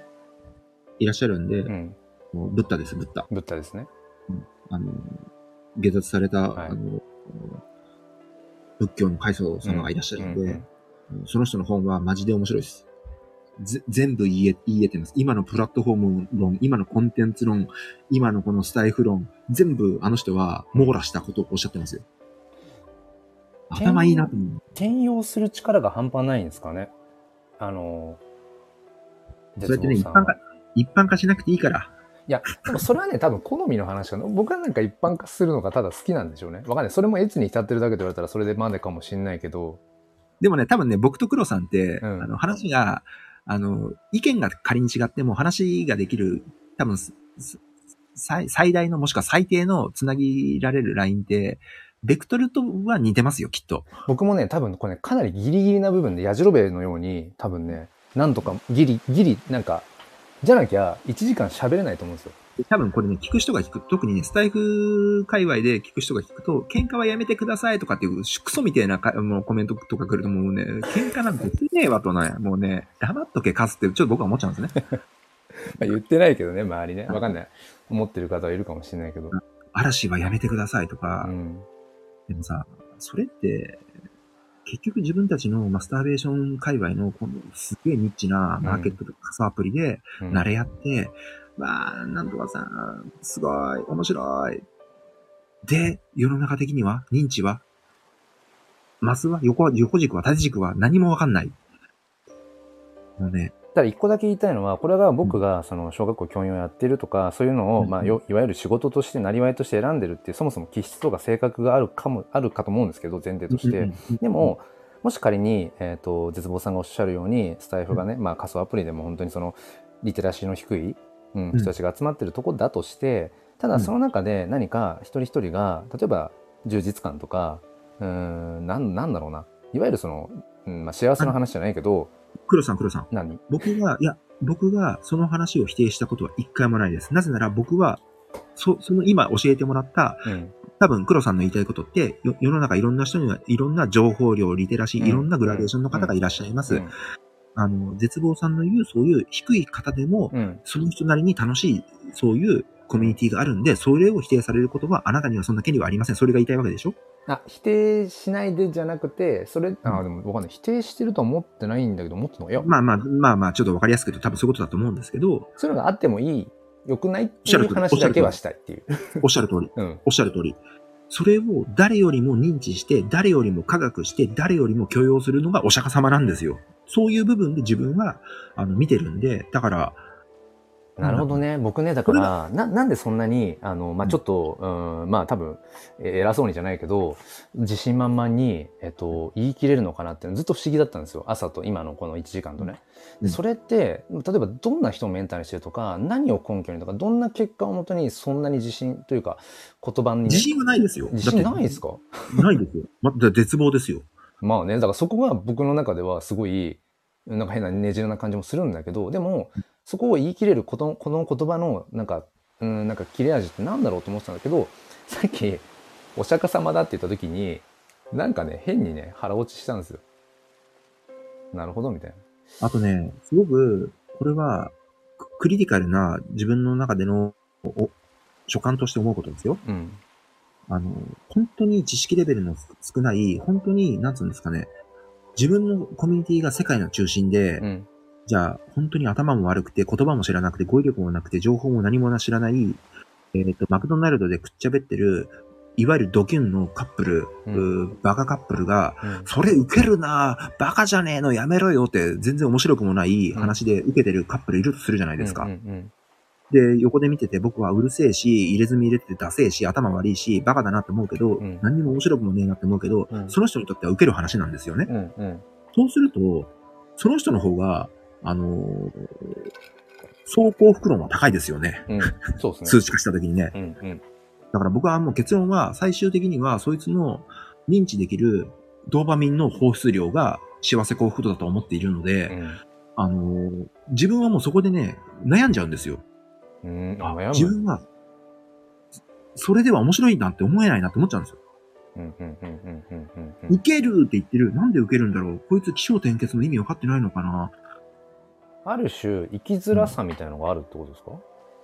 いらっしゃるんで、うん。もうブッダです、ブッダ。ブッダですね。あの、下脱された、はいあの、仏教の開祖様がいらっしゃるんで、うんうんその人の本はマジで面白いです。ぜ全部言いえ言い得てます。今のプラットフォーム論、今のコンテンツ論、今のこのスタイフ論、全部あの人は網羅したことをおっしゃってますよ。頭いいなと思う。転用する力が半端ないんですかね。あの、そうやってね、一般化、一般化しなくていいから。いや、でもそれはね、多分好みの話かな。僕はなんか一般化するのがただ好きなんでしょうね。わかんない。それもエツに浸ってるだけで言われたらそれでまでかもしんないけど。でもね、多分ね、僕と黒さんって、うんあの、話が、あの、意見が仮に違っても話ができる、多分、最最大のもしくは最低のつなぎられるラインって、ベクトルとは似てますよ、きっと。僕もね、多分これね、かなりギリギリな部分で、ヤジロベのように、多分ね、なんとかギリ、ギリ、なんか、じゃなきゃ1時間喋れないと思うんですよ。多分これね、聞く人が聞く、特にね、スタイフ界隈で聞く人が聞くと、喧嘩はやめてくださいとかっていう、クソみたいなかもうコメントとか来るともうね、喧嘩なんてしねえわとね、もうね、黙っとけ、カスって、ちょっと僕は思っちゃうんですね。まあ、言ってないけどね、周りね。わかんない。思ってる方はいるかもしれないけど。嵐はやめてくださいとか、うん。でもさ、それって、結局自分たちのマスターベーション界隈のこのすげえニッチなマーケットとか仮想アプリでうん慣れ合って、まあ、なんとかさ、すごい、面白い。で、世の中的には、認知は、マスは、横は、横軸は、縦軸は何もわかんない。もうね、ただ一個だけ言いたいのは、これが僕がその小学校教員をやってるとか、そういうのを、うんまあ、よいわゆる仕事として、なりわいとして選んでるっていう、そもそも気質とか性格があるかも、あるかと思うんですけど、前提として。でも、もし仮に、えっ、と、絶望さんがおっしゃるように、スタイフがね、まあ仮想アプリでも本当にその、リテラシーの低い、人たちが集まってるところだとして、ただその中で何か一人一人が、例えば充実感とか、うーん、なん、なんだろうな。いわゆるその、うんまあ、幸せの話じゃないけど、黒さん、黒さん。何？僕が、いや、僕がその話を否定したことは一回もないです。なぜなら僕は、そ、その今教えてもらった、うん。多分黒さんの言いたいことって、よ世の中いろんな人にはいろんな情報量、リテラシー、うんいろんなグラデーションの方がいらっしゃいます。うんあの、絶望さんの言うそういう低い方でも、うん。その人なりに楽しい、そういうコミュニティがあるんで、それを否定されることはあなたにはそんな権利はありません。それが言いたいわけでしょ？あ、否定しないでじゃなくて、それ、あ、でもわかんない。否定してるとは思ってないんだけど、思ってたのいや、まあまあ、まあまあ、ちょっとわかりやすく言うと多分そういうことだと思うんですけど、そういうのがあってもいい、良くないっていう話だけはしたいっていう。おっしゃる通り、うん。おっしゃる通り。それを誰よりも認知して、誰よりも科学して、誰よりも許容するのがお釈迦様なんですよ。そういう部分で自分は、あの、見てるんで、だから、なるほどね。僕ね、だから、な、なんでそんなに、あの、まあ、ちょっと、うん、まあ、多分、え偉そうにじゃないけど、自信満々に、えっと、言い切れるのかなってずっと不思議だったんですよ。朝と今のこの1時間とね。うんでそれって、例えばどんな人をメンターにしてるとか、何を根拠にとか、どんな結果をもとにそんなに自信というか、言葉にね、自信はないですよ。自信ないですか？かないですよ。まだ絶望ですよ。まあね、だからそこが僕の中ではすごい、なんか変なねじれな感じもするんだけど、でも、そこを言い切れること、この言葉の、なんか、うん、なんか切れ味ってなんだろうと思ってたんだけど、さっき、お釈迦様だって言った時に、なんかね、変にね、腹落ちしたんですよ。なるほど、みたいな。あとね、すごく、これは、ククリティカルな自分の中での、お所感として思うことですよ。うん。あの、本当に知識レベルの少ない、本当に、なんつうんですかね、自分のコミュニティが世界の中心で、うん。じゃあ、本当に頭も悪くて、言葉も知らなくて、語彙力もなくて、情報も何も知らない、えっ、と、マクドナルドでくっちゃべってる、いわゆるドキュンのカップル、うん。バカカップルが、うん。それ受けるなバカじゃねえのやめろよって全然面白くもない話で受けてるカップルいるとするじゃないですか。うんうんで、横で見てて僕はうるせえし、入れ墨入れててダセえし、頭悪いし、バカだなって思うけど、うん。何にも面白くもねえなって思うけど、うん。その人にとっては受ける話なんですよね。うんうんうん。そうすると、その人の方が、あのー走行袋も高いですよね。うんそうですね。数値化した時にね。うんうんだから僕はもう結論は、最終的には、そいつの認知できるドーパミンの放出量が幸せ幸福度だと思っているので、あのー自分はもうそこでね、悩んじゃうんですよ。うんうんあ、悩む。自分は、それでは面白いなって思えないなって思っちゃうんですよ。うんうんうんうんうんうんうん受けるって言ってる。なんで受けるんだろうこいつ気象転結の意味分かってないのかなある種、生きづらさみたいなのがあるってことですか？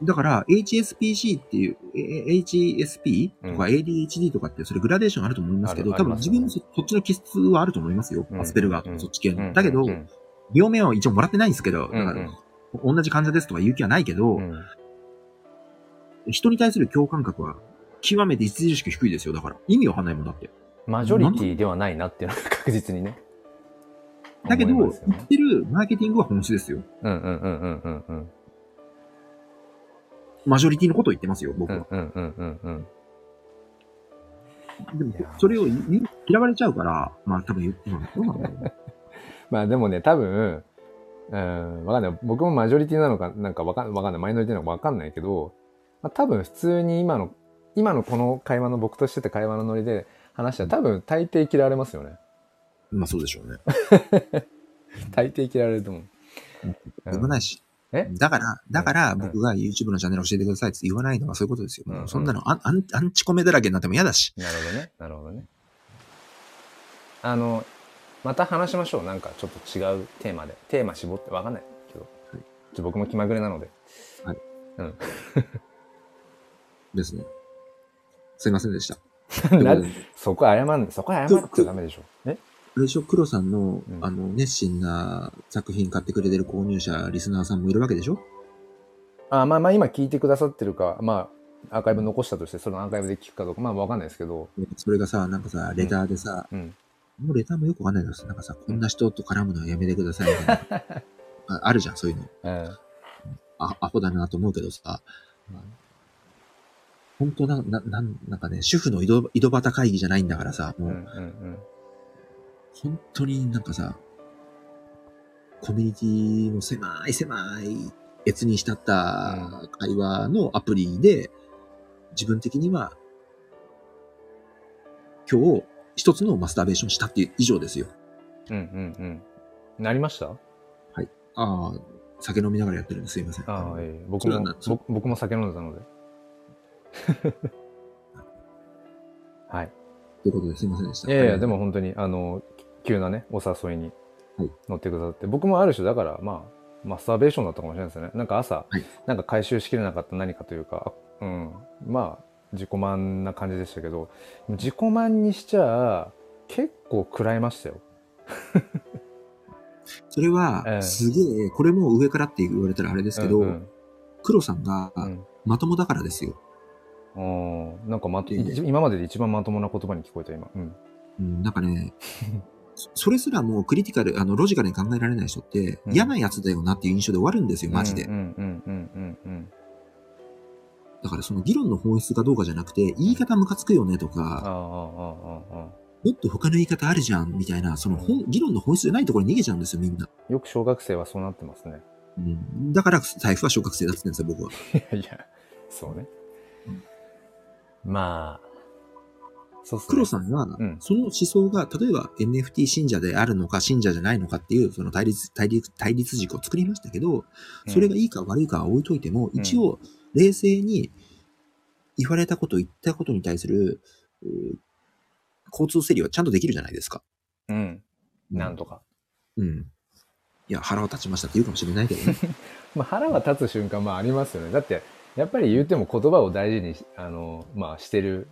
だから、HSPC っていう、え HSP とかうん ADHD とかって、それグラデーションあると思いますけど、ある多分自分もそそっちの気質はあると思いますよ。うんアスペルガーとうんかそっち系の。うんだけど、うん病名は一応もらってないんですけど、だうんから、同じ患者ですとか言う気はないけど、うん人に対する共感覚は極めて著しく低いですよ。だから、意味わかんないもんだって。マジョリティではないなっていうのが確実にね。だけど、ね言ってるマーケティングは本質ですよ。うんうんうんうんうんうん。マジョリティのことを言ってますよ、僕は。うんうんうんうんうん。でもそれを嫌われちゃうから、まあ多分言って、まあどうな。まあでもね、多分、うん、わかんない。僕もマジョリティなのか、なんかわかんわかんない。マイノリティなのかわかんないけど、まあ多分普通に今の、今のこの会話の僕としてて会話のノリで話したら多分大抵嫌われますよね。まあそうでしょうね。大抵嫌われると思う。言わないし。え？だから、だからうん僕が YouTube のチャンネル教えてくださいって言わないのはそういうことですよ。うんそんなのアンアンチコメだらけになっても嫌だし。なるほどね。なるほどね。あの、また話しましょう。なんかちょっと違うテーマで。テーマ絞ってわかんないけど。ちょ僕も気まぐれなので。ですね。すいませんでした。そこ謝ん、そこ謝っちゃダメでしょ。え？あれでしょ、黒さんの、うんあの、熱心な作品買ってくれてる購入者、リスナーさんもいるわけでしょ？あまあまあ今聞いてくださってるか、まあアーカイブ残したとして、そのアーカイブで聞くかどうか、まあわかんないですけど、それがさ、なんかさ、レターでさ、うん。もうレターもよくわかんないです。なんかさ、こんな人と絡むのはやめてくださいみたいな。ああるじゃん、そういうの。うん。あアホだなと思うけどさ、本当な、な、なんなんかね、主婦の井戸井戸端会議じゃないんだからさ、もう、うんうんうん。本当になんかさ、コミュニティの狭い狭い、越に浸った会話のアプリで、自分的には、今日、一つのマスターベーションしたっていう以上ですよ。うんうんうん。なりました？ああ、酒飲みながらやってるんですいません。ああ、ええ僕も僕も酒飲んでたので。はい。ということですいませんでした。いやいや、でも本当に、あの、急なね、お誘いにはい乗ってくださって、僕もある種、だから、まあ、マスターベーションだったかもしれないですよね。なんか朝、はいなんか回収しきれなかった何かというか、あうん、まあ、自己満な感じでしたけど、自己満にしちゃ、結構食らいましたよ。それはええ、すげえ、これも上からって言われたらあれですけど、うん黒さんがうんまともだからですよ。うん、うんなんかまと、今までで一番まともな言葉に聞こえた、今。うん。うん、なんかね、そそれすらもうクリティカル、あの、ロジカルに考えられない人って、うん嫌なやつだよなっていう印象で終わるんですよ、マジで。うんうんうんうんうんうん。だからその議論の本質かどうかじゃなくて、言い方ムカつくよねとか。もっと他の言い方あるじゃん、みたいな、その本、議論の本質じゃないところに逃げちゃうんですよ、みんな。よく小学生はそうなってますね。うん、だから財布は小学生だって言ってんですよ、僕は。いやいや、そうね。まあ、そうね。黒さんはうん、その思想が、例えば NFT 信者であるのか、信者じゃないのかっていう、その対立、対立、対立軸を作りましたけど、それがいいか悪いかは置いといても、一応、冷静に言われたこと、言ったことに対する、交通整理はちゃんとできるじゃないですか。うん。なんとか。うん。いや、腹を立ちましたって言うかもしれないけどね。まあ、腹は立つ瞬間もありますよね。だって、やっぱり言うても言葉を大事にし、あの、まあ、してる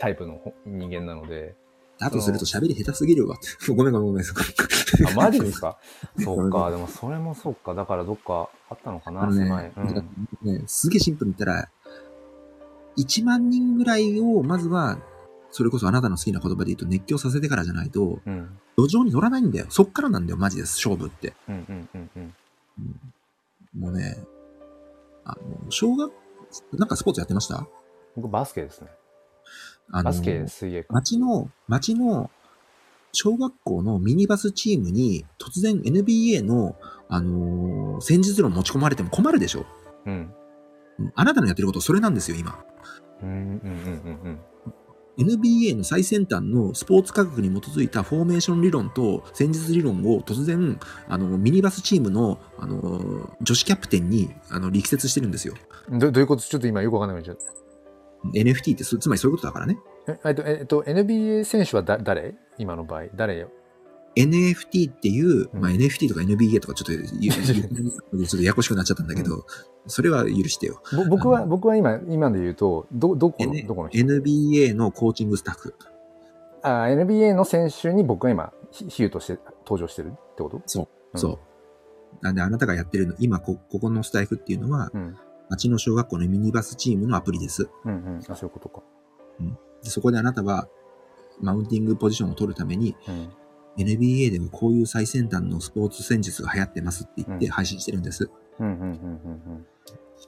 タイプのほ人間なので。だとすると喋り下手すぎるわって。ごめんごめんごめん。あ、マジですか？そうか。でもそれもそうか。だからどっかあったのかな、ね狭い。うん。ね、すげえシンプルに言ったら、1万人ぐらいを、まずは、それこそあなたの好きな言葉で言うと熱狂させてからじゃないと、うん。路上に乗らないんだよ。そっからなんだよ、マジです、勝負って。うんうんうんうん。もうね、あの、小学、なんかスポーツやってました？僕バスケですね。あのバスケ、水泳か。町の、町の、小学校のミニバスチームに突然 NBA の、あのー戦術論持ち込まれても困るでしょうん。うんあなたのやってることそれなんですよ、今。うんうんうんうん NBA の最先端のスポーツ科学に基づいたフォーメーション理論と戦術理論を突然、あの、ミニバスチームの、あの、女子キャプテンに、あの、力説してるんですよ。うん。どどういうこと？ちょっと今よくわかんない。NFT ってそ、つまりそういうことだからね。ええっと、えっと、NBA 選手はだ誰？今の場合。誰よ？NFT っていう、うんまあ、NFT とか NBA とかちょっと言う、言う ちょっとややこしくなっちゃったんだけど、それは許してよ。ぼ僕は、僕は今、今で言うと、ど、どこの、N- どこの人？NBA のコーチングスタッフ。あ ?NBA の選手に僕が今、ヒヒューとして登場してるってこと？そう、うんそう。なんであなたがやってるの、今こ、ここのスタイフっていうのは、うん。町の小学校のミニバスチームのアプリです。うんうん。あ、そういうことか。でそこであなたは、マウンティングポジションを取るために、うん。NBA ではこういう最先端のスポーツ戦術が流行ってますって言ってうん配信してるんです。うんうんうんうん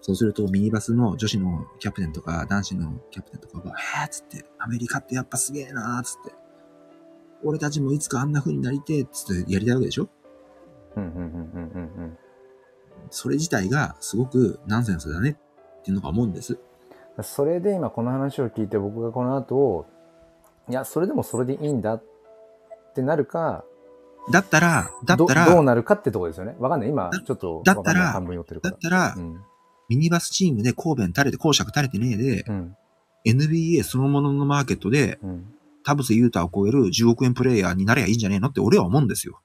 そうすると、ミニバスの女子のキャプテンとか、男子のキャプテンとかが、えーっつって、アメリカってやっぱすげえなーっつって、俺たちもいつかあんな風になりてーっつってやりたいわけでしょ？うん。うんうんうんうんうんそれ自体がすごくナンセンスだねっていうのが思うんです。うん。それで今この話を聞いて僕がこの後、いや、それでもそれでいいんだってなるか、だったら、だったら、どどうなるかってとこですよね。わかんない。今、ちょっと、だったら半分寄ってるから。だったら、うん。ミニバスチームで神戸に垂れて、公爵垂れてねえで、うん。NBA そのもののマーケットで、うん。田臥勇太を超える10億円プレイヤーになればいいんじゃねえのって俺は思うんですよ。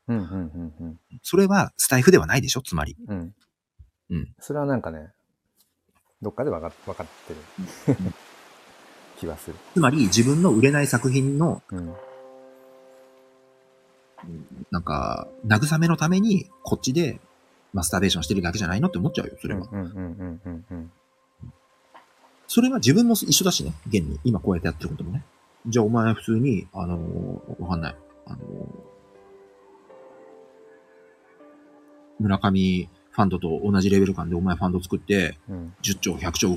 それはスタイフではないでしょつまり。うん。うん。それはなんかね、どっかでわか分かってる気はする。つまり自分の売れない作品の、うん。なんか、慰めのために、こっちでマスターベーションしてるだけじゃないのって思っちゃうよ、それは。それは自分も一緒だしね、現に。今こうやってやってることもね。じゃあお前普通に、あのーわかんない。あのー村上ファンドと同じレベル感でお前ファンド作って、うん。10兆、100兆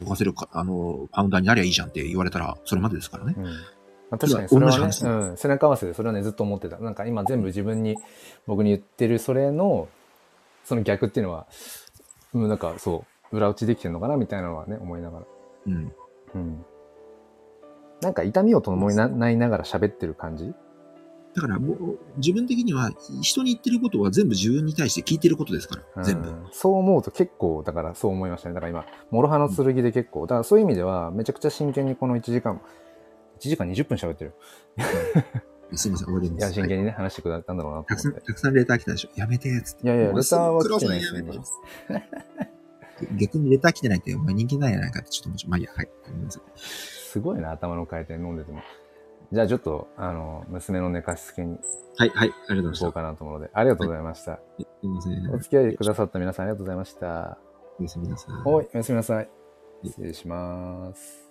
動かせるか、あのーパウンダーになりゃいいじゃんって言われたら、それまでですからね。うん。まあ、確かにそれはねうん、背中合わせでそれはね、ずっと思ってた。なんか今全部自分に、僕に言ってるそれの、その逆っていうのは、うん、なんかそう、裏打ちできてるのかなみたいなのはね、思いながら。うん。うん。なんか痛みを伴いなないながら喋ってる感じだからもう、自分的には、人に言ってることは全部自分に対して聞いてることですから、全部。うんそう思うと結構、だからそう思いましたね。だから今、諸刃の剣で結構、だからそういう意味では、めちゃくちゃ真剣にこの1時間、1時間20分喋ってる。すいません、終わりいや、ます。真剣にね、話してくれたんだろうなとたくさん、思って。たくさんレター来たでしょ。やめてーっつって。いやいや、レターは来てないです。逆にレター来てないって、お前人気ないやないかって、ちょっともうちょ、まあいいや、はい。すごいな、頭の回転飲んでても。じゃあちょっと、あの、娘の寝かしつけにはい、はい、ありがとうございました。行こうかなと思うので、ありがとうございました。すいません。お付き合いくださった皆さんありがとうございました。おやすみなさい。おい、おやすみなさい。い失礼します。